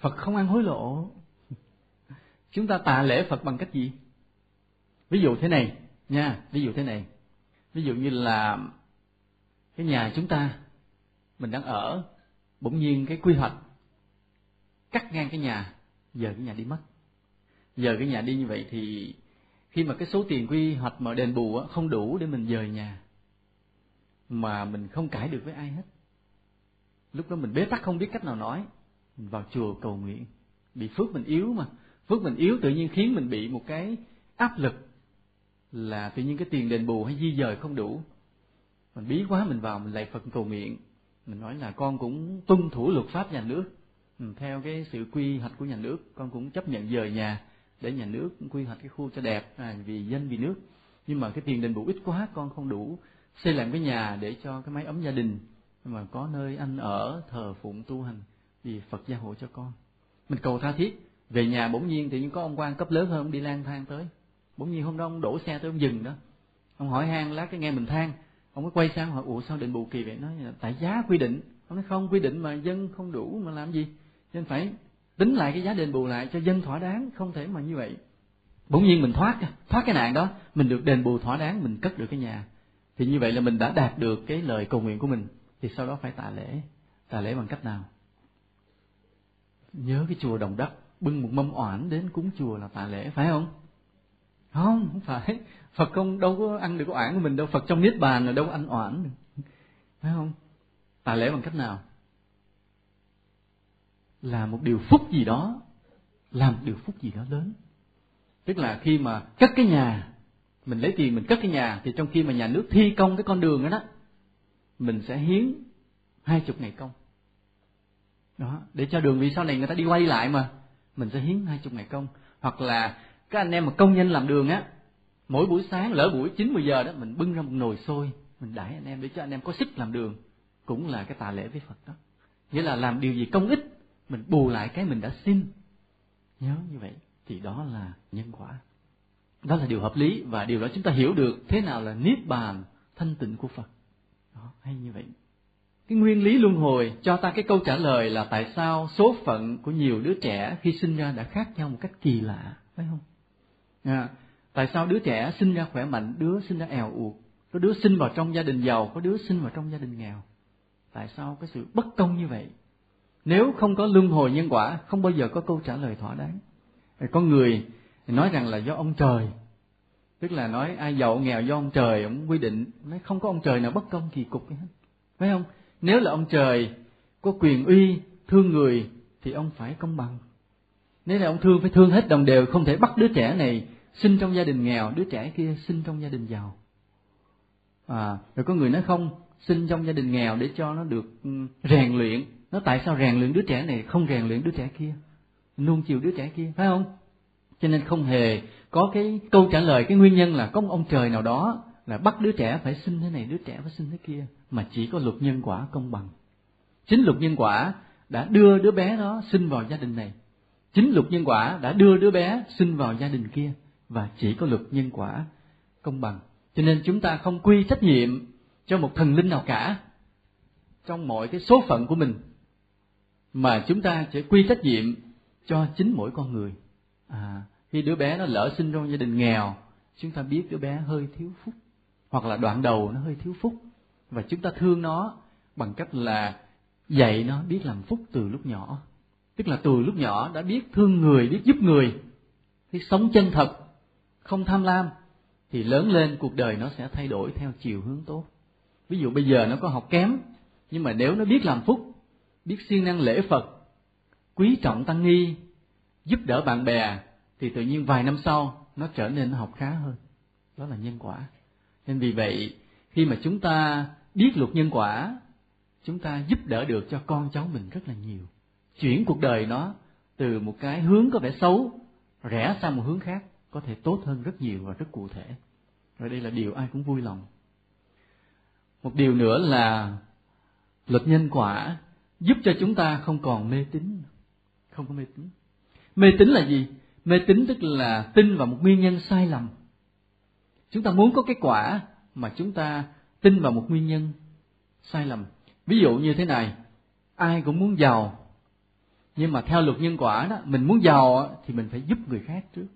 Phật không ăn hối lộ. Chúng ta tạ lễ phật bằng cách gì? Ví dụ thế này nha, ví dụ thế này. Ví dụ như là cái nhà chúng ta, mình đang ở, bỗng nhiên cái quy hoạch cắt ngang cái nhà, giờ cái nhà đi mất. Giờ cái nhà đi như vậy thì khi mà cái số tiền quy hoạch mà đền bù không đủ để mình dời nhà, mà mình không cãi được với ai hết. Lúc đó mình bế tắc không biết cách nào nói, mình vào chùa cầu nguyện. Bị phước mình yếu mà. Phước mình yếu tự nhiên khiến mình bị một cái áp lực là tự nhiên cái tiền đền bù hay di dời không đủ mình bí quá mình vào mình lạy phật cầu nguyện. Mình nói là con cũng tuân thủ luật pháp nhà nước. Ừ, theo cái sự quy hoạch của nhà nước con cũng chấp nhận dời nhà để nhà nước quy hoạch cái khu cho đẹp à, vì dân vì nước. Nhưng mà cái tiền đền bù ít quá con không đủ xây làm cái nhà để cho cái máy ấm gia đình. Mà có nơi ăn ở thờ phụng tu hành vì Phật gia hộ cho con. Mình cầu tha thiết về nhà bỗng nhiên thì có ông quan cấp lớn hơn ông đi lang thang tới. Bỗng nhiên hôm đó ông đổ xe tới ông dừng đó. Ông hỏi han lát cái nghe mình than ông mới quay sang, hỏi, ủa, sao đền bù kỳ vậy? Nói tại giá quy định. Ông nói, không, quy định mà dân không đủ mà làm gì? Nên phải tính lại cái giá đền bù lại cho dân thỏa đáng, không thể mà như vậy. Bỗng nhiên mình thoát thoát cái nạn đó. Mình được đền bù thỏa đáng, mình cất được cái nhà. Thì như vậy là mình đã đạt được cái lời cầu nguyện của mình. Thì sau đó phải tạ lễ. Tạ lễ bằng cách nào? Nhớ cái chùa đồng đất bưng một mâm oản đến cúng chùa là tạ lễ, phải không? Không không phải. Phật không đâu có ăn được cái oản của mình đâu. Phật trong niết bàn là đâu có ăn oản được. Phải không? Tà lễ bằng cách nào? Là một điều phúc gì đó. Làm điều phúc gì đó lớn. Tức là khi mà cất cái nhà, mình lấy tiền mình cất cái nhà, thì trong khi mà nhà nước thi công cái con đường đó đó, mình sẽ hiến hai chục ngày công. Đó, để cho đường vì sau này người ta đi quay lại mà, mình sẽ hiến hai chục ngày công. Hoặc là các anh em mà công nhân làm đường á, mỗi buổi sáng lỡ buổi chín, mười giờ đó, mình bưng ra một nồi xôi, mình đãi anh em để cho anh em có sức làm đường. Cũng là cái tạ lễ với phật đó. Nghĩa là làm điều gì công ích, mình bù lại cái mình đã xin. Nhớ như vậy, thì đó là nhân quả. Đó là điều hợp lý và điều đó chúng ta hiểu được thế nào là niết bàn, thanh tịnh của phật. Đó, hay như vậy. Cái nguyên lý luân hồi cho ta cái câu trả lời là tại sao số phận của nhiều đứa trẻ khi sinh ra đã khác nhau một cách kỳ lạ, phải không? À, tại sao đứa trẻ sinh ra khỏe mạnh đứa sinh ra èo uột? Có đứa sinh vào trong gia đình giàu có đứa sinh vào trong gia đình nghèo. Tại sao cái sự bất công như vậy? Nếu không có luân hồi nhân quả không bao giờ có câu trả lời thỏa đáng. Có người nói rằng là do ông trời. Tức là nói ai giàu nghèo do ông trời ông quy định. Nói không có ông trời nào bất công kỳ cục hết. Phải không? Nếu là ông trời có quyền uy thương người thì ông phải công bằng nếu là ông thương, phải thương hết đồng đều, không thể bắt đứa trẻ này sinh trong gia đình nghèo, đứa trẻ kia sinh trong gia đình giàu. À rồi có người nói không, sinh trong gia đình nghèo để cho nó được rèn luyện. Nó tại sao rèn luyện đứa trẻ này, không rèn luyện đứa trẻ kia? Nuông chiều đứa trẻ kia, phải không? Cho nên không hề có cái câu trả lời, cái nguyên nhân là có một ông trời nào đó là bắt đứa trẻ phải sinh thế này, đứa trẻ phải sinh thế kia, mà chỉ có luật nhân quả công bằng. Chính luật nhân quả đã đưa đứa bé đó sinh vào gia đình này chính luật nhân quả đã đưa đứa bé sinh vào gia đình kia và chỉ có luật nhân quả công bằng. Cho nên chúng ta không quy trách nhiệm cho một thần linh nào cả. Trong mọi cái số phận của mình mà chúng ta chỉ quy trách nhiệm cho chính mỗi con người. À khi đứa bé nó lỡ sinh trong gia đình nghèo, chúng ta biết đứa bé hơi thiếu phúc, hoặc là đoạn đầu nó hơi thiếu phúc, và chúng ta thương nó bằng cách là dạy nó biết làm phúc từ lúc nhỏ tức là từ lúc nhỏ đã biết thương người, biết giúp người, biết sống chân thật, không tham lam, thì lớn lên cuộc đời nó sẽ thay đổi theo chiều hướng tốt. Ví dụ bây giờ nó có học kém, nhưng mà nếu nó biết làm phúc, biết siêng năng lễ phật, quý trọng tăng nghi giúp đỡ bạn bè, thì tự nhiên vài năm sau nó trở nên nó học khá hơn. Đó là nhân quả. Nên vì vậy, khi mà chúng ta biết luật nhân quả, chúng ta giúp đỡ được cho con cháu mình rất là nhiều chuyển cuộc đời nó từ một cái hướng có vẻ xấu, rẽ sang một hướng khác, có thể tốt hơn rất nhiều và rất cụ thể. Và đây là điều ai cũng vui lòng. Một điều nữa là luật nhân quả giúp cho chúng ta không còn mê tín. Không có mê tín. Mê tín là gì? Mê tín tức là tin vào một nguyên nhân sai lầm. Chúng ta muốn có kết quả mà chúng ta tin vào một nguyên nhân sai lầm. Ví dụ như thế này, ai cũng muốn giàu nhưng mà theo luật nhân quả đó, mình muốn giàu thì mình phải giúp người khác trước.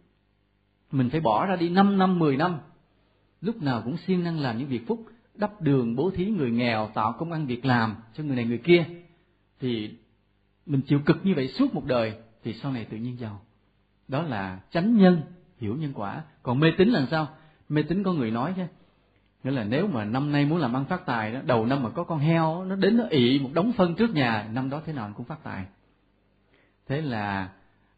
Mình phải bỏ ra đi 5 năm 10 năm. Lúc nào cũng siêng năng làm những việc phúc, đắp đường bố thí người nghèo, tạo công ăn việc làm cho người này người kia. Thì mình chịu cực như vậy suốt một đời, thì sau này tự nhiên giàu. Đó là chánh nhân, hiểu nhân quả. Còn mê tín là sao? Mê tín có người nói chứ. Nghĩa là nếu mà năm nay muốn làm ăn phát tài đó, đầu năm mà có con heo, nó đến nó ị một đống phân trước nhà, năm đó thế nào cũng phát tài thế là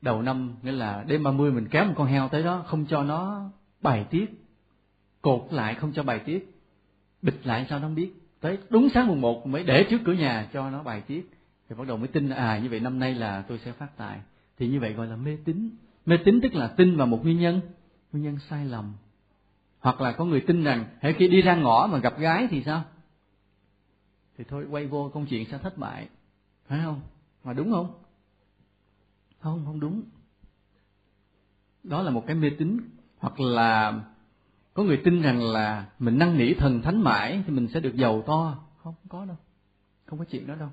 đầu năm, nghĩa là đêm ba mươi mình kéo một con heo tới đó, không cho nó bài tiết, cột lại không cho bài tiết bịch lại sao nó không biết. Tới đúng sáng mùng một mới để trước cửa nhà cho nó bài tiết. Thì bắt đầu mới tin à như vậy năm nay là tôi sẽ phát tài. Thì như vậy gọi là mê tín. Mê tín tức là tin vào một nguyên nhân nguyên nhân sai lầm. Hoặc là có người tin rằng, hễ khi đi ra ngõ mà gặp gái thì sao? Thì thôi, quay vô công chuyện sẽ thất bại. Phải không? Mà đúng không? Không không đúng. Đó là một cái mê tín, hoặc là có người tin rằng là mình năn nỉ thần thánh mãi thì mình sẽ được giàu to. Không có đâu. Không có chuyện đó đâu.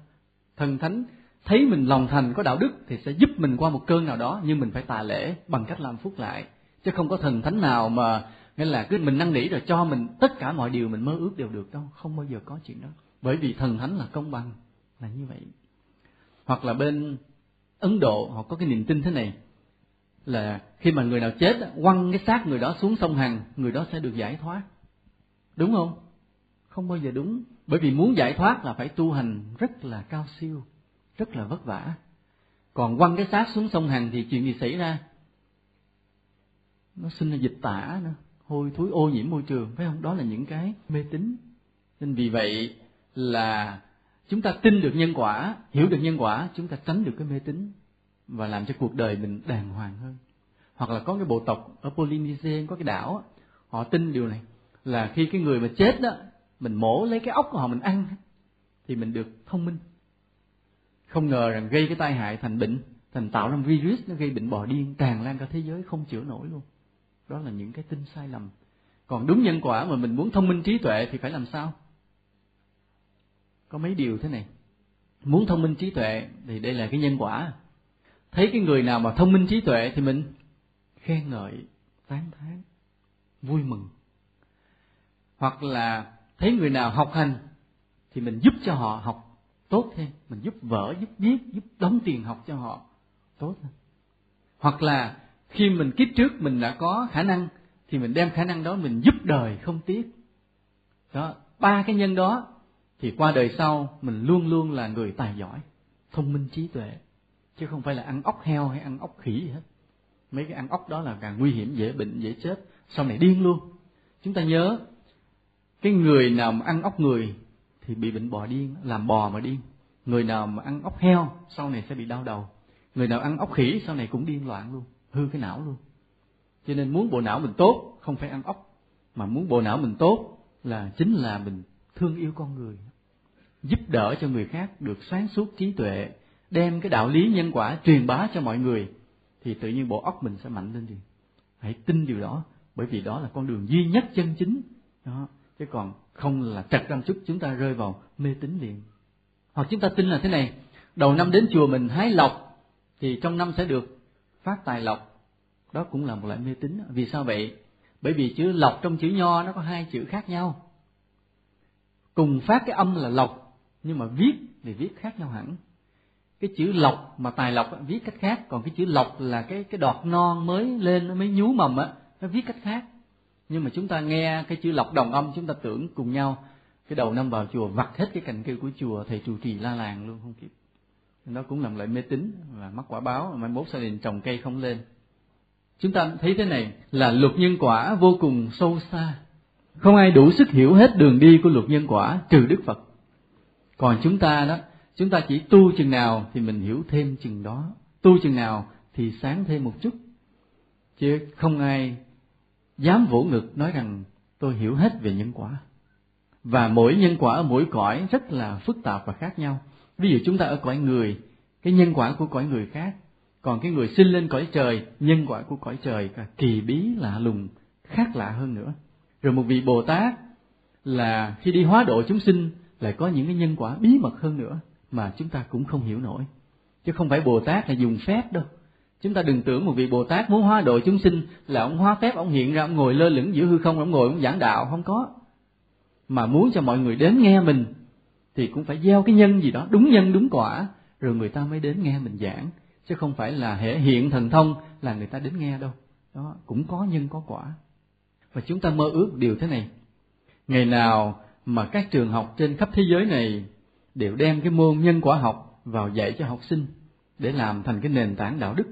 Thần thánh thấy mình lòng thành có đạo đức thì sẽ giúp mình qua một cơn nào đó, nhưng mình phải tà lễ bằng cách làm phúc lại. Chứ không có thần thánh nào mà, nghĩa là cứ mình năn nỉ rồi cho mình tất cả mọi điều mình mơ ước đều được đâu. Không bao giờ có chuyện đó. Bởi vì thần thánh là công bằng, là như vậy. Hoặc là bên ấn độ họ có cái niềm tin thế này, là khi mà người nào chết, quăng cái xác người đó xuống sông hằng người đó sẽ được giải thoát. Đúng không? Không bao giờ đúng. Bởi vì muốn giải thoát là phải tu hành rất là cao siêu, rất là vất vả. Còn quăng cái xác xuống sông hằng thì chuyện gì xảy ra? Nó sinh ra dịch tả nữa, hôi thối, ô nhiễm môi trường, phải không? Đó là những cái mê tín. Nên vì vậy là chúng ta tin được nhân quả, hiểu được nhân quả, chúng ta tránh được cái mê tín và làm cho cuộc đời mình đàng hoàng hơn. Hoặc là có cái bộ tộc ở Polynesia, có cái đảo, họ tin điều này, là khi cái người mà chết đó, mình mổ lấy cái ốc của họ, mình ăn, thì mình được thông minh. Không ngờ rằng gây cái tai hại thành bệnh, thành tạo ra virus, nó gây bệnh bò điên, tràn lan cả thế giới không chữa nổi luôn. Đó là những cái tin sai lầm. Còn đúng nhân quả mà mình muốn thông minh trí tuệ thì phải làm sao? Có mấy điều thế này. Muốn thông minh trí tuệ thì đây là cái nhân quả. Thấy cái người nào mà thông minh trí tuệ thì mình khen ngợi, tán thán, vui mừng. Hoặc là thấy người nào học hành thì mình giúp cho họ học tốt thêm, mình giúp vỡ, giúp viết giúp đóng tiền học cho họ tốt hơn. Hoặc là khi mình kiếp trước mình đã có khả năng thì mình đem khả năng đó mình giúp đời không tiếc. Đó, ba cái nhân đó thì qua đời sau, mình luôn luôn là người tài giỏi, thông minh trí tuệ, chứ không phải là ăn ốc heo hay ăn ốc khỉ gì hết. Mấy cái ăn ốc đó là càng nguy hiểm, dễ bệnh, dễ chết, sau này điên luôn. Chúng ta nhớ, cái người nào mà ăn ốc người thì bị bệnh bò điên, làm bò mà điên. Người nào mà ăn ốc heo, sau này sẽ bị đau đầu. Người nào ăn ốc khỉ, sau này cũng điên loạn luôn, hư cái não luôn. Cho nên muốn bộ não mình tốt, không phải ăn ốc, mà muốn bộ não mình tốt là chính là mình thương yêu con người giúp đỡ cho người khác được sáng suốt trí tuệ, đem cái đạo lý nhân quả truyền bá cho mọi người, thì tự nhiên bộ óc mình sẽ mạnh lên liền hãy tin điều đó, bởi vì đó là con đường duy nhất chân chính. Đó, chứ còn không là trật răng chút chúng ta rơi vào mê tín liền. Hoặc chúng ta tin là thế này, đầu năm đến chùa mình hái lộc, thì trong năm sẽ được phát tài lộc. Đó cũng là một loại mê tín. Vì sao vậy? Bởi vì chữ lộc trong chữ nho nó có hai chữ khác nhau. Cùng phát cái âm là lộc nhưng mà viết thì viết khác nhau hẳn. Cái chữ lộc mà tài lộc viết cách khác. Còn cái chữ lộc là cái cái đọt non mới lên, nó mới nhú mầm á, nó viết cách khác. Nhưng mà chúng ta nghe cái chữ lộc đồng âm, chúng ta tưởng cùng nhau, cái đầu năm vào chùa vặt hết cái cành cây của chùa, thầy trụ trì la làng luôn, không kịp. Nó cũng làm lại mê tín và mắc quả báo, mai mốt gia đình trồng cây không lên. Chúng ta thấy thế này, là luật nhân quả vô cùng sâu xa. Không ai đủ sức hiểu hết đường đi của luật nhân quả trừ đức phật còn chúng ta đó, chúng ta chỉ tu chừng nào thì mình hiểu thêm chừng đó. Tu chừng nào thì sáng thêm một chút. Chứ không ai dám vỗ ngực nói rằng tôi hiểu hết về nhân quả. Và mỗi nhân quả ở mỗi cõi rất là phức tạp và khác nhau. Ví dụ chúng ta ở cõi người, cái nhân quả của cõi người khác. Còn cái người sinh lên cõi trời, nhân quả của cõi trời là kỳ bí, lạ lùng, khác lạ hơn nữa. Rồi một vị bồ tát là khi đi hóa độ chúng sinh lại có những cái nhân quả bí mật hơn nữa mà chúng ta cũng không hiểu nổi. Chứ không phải bồ tát là dùng phép đâu. Chúng ta đừng tưởng một vị bồ tát muốn hóa độ chúng sinh là ông hóa phép, ông hiện ra, ông ngồi lơ lửng giữa hư không, ông ngồi, ông giảng đạo, không có. Mà muốn cho mọi người đến nghe mình thì cũng phải gieo cái nhân gì đó, đúng nhân, đúng quả, rồi người ta mới đến nghe mình giảng. Chứ không phải là hệ hiện thần thông là người ta đến nghe đâu. Đó, cũng có nhân, có quả. Và chúng ta mơ ước điều thế này. Ngày nào mà các trường học trên khắp thế giới này đều đem cái môn nhân quả học vào dạy cho học sinh để làm thành cái nền tảng đạo đức,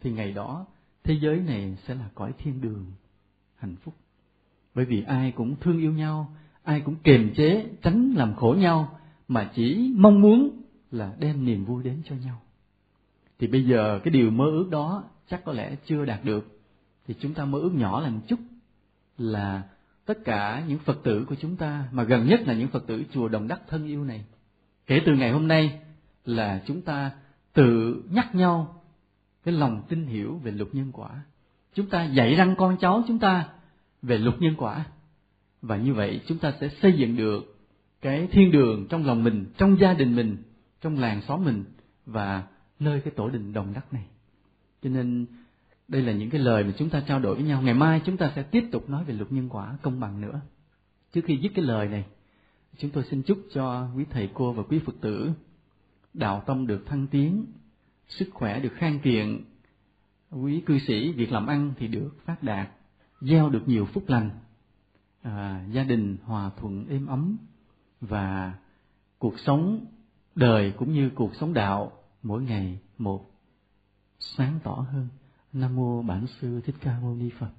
thì ngày đó thế giới này sẽ là cõi thiên đường, hạnh phúc. Bởi vì ai cũng thương yêu nhau, ai cũng kiềm chế, tránh làm khổ nhau, mà chỉ mong muốn là đem niềm vui đến cho nhau. Thì bây giờ cái điều mơ ước đó chắc có lẽ chưa đạt được, thì chúng ta mơ ước nhỏ là một chút là tất cả những phật tử của chúng ta, mà gần nhất là những phật tử chùa đồng đắc thân yêu này. Kể từ ngày hôm nay là chúng ta tự nhắc nhau cái lòng tin hiểu về luật nhân quả. Chúng ta dạy răng con cháu chúng ta về luật nhân quả. Và như vậy chúng ta sẽ xây dựng được cái thiên đường trong lòng mình, trong gia đình mình, trong làng xóm mình và nơi cái tổ đình đồng đắc này. Cho nên đây là những cái lời mà chúng ta trao đổi với nhau. Ngày mai chúng ta sẽ tiếp tục nói về luật nhân quả công bằng nữa. Trước khi dứt cái lời này chúng tôi xin chúc cho quý thầy cô và quý phật tử đạo tâm được thăng tiến sức khỏe được khang kiện quý cư sĩ việc làm ăn thì được phát đạt gieo được nhiều phúc lành. À, gia đình hòa thuận êm ấm và cuộc sống đời cũng như cuộc sống đạo mỗi ngày một sáng tỏ hơn nam mô bản sư thích ca mâu ni phật.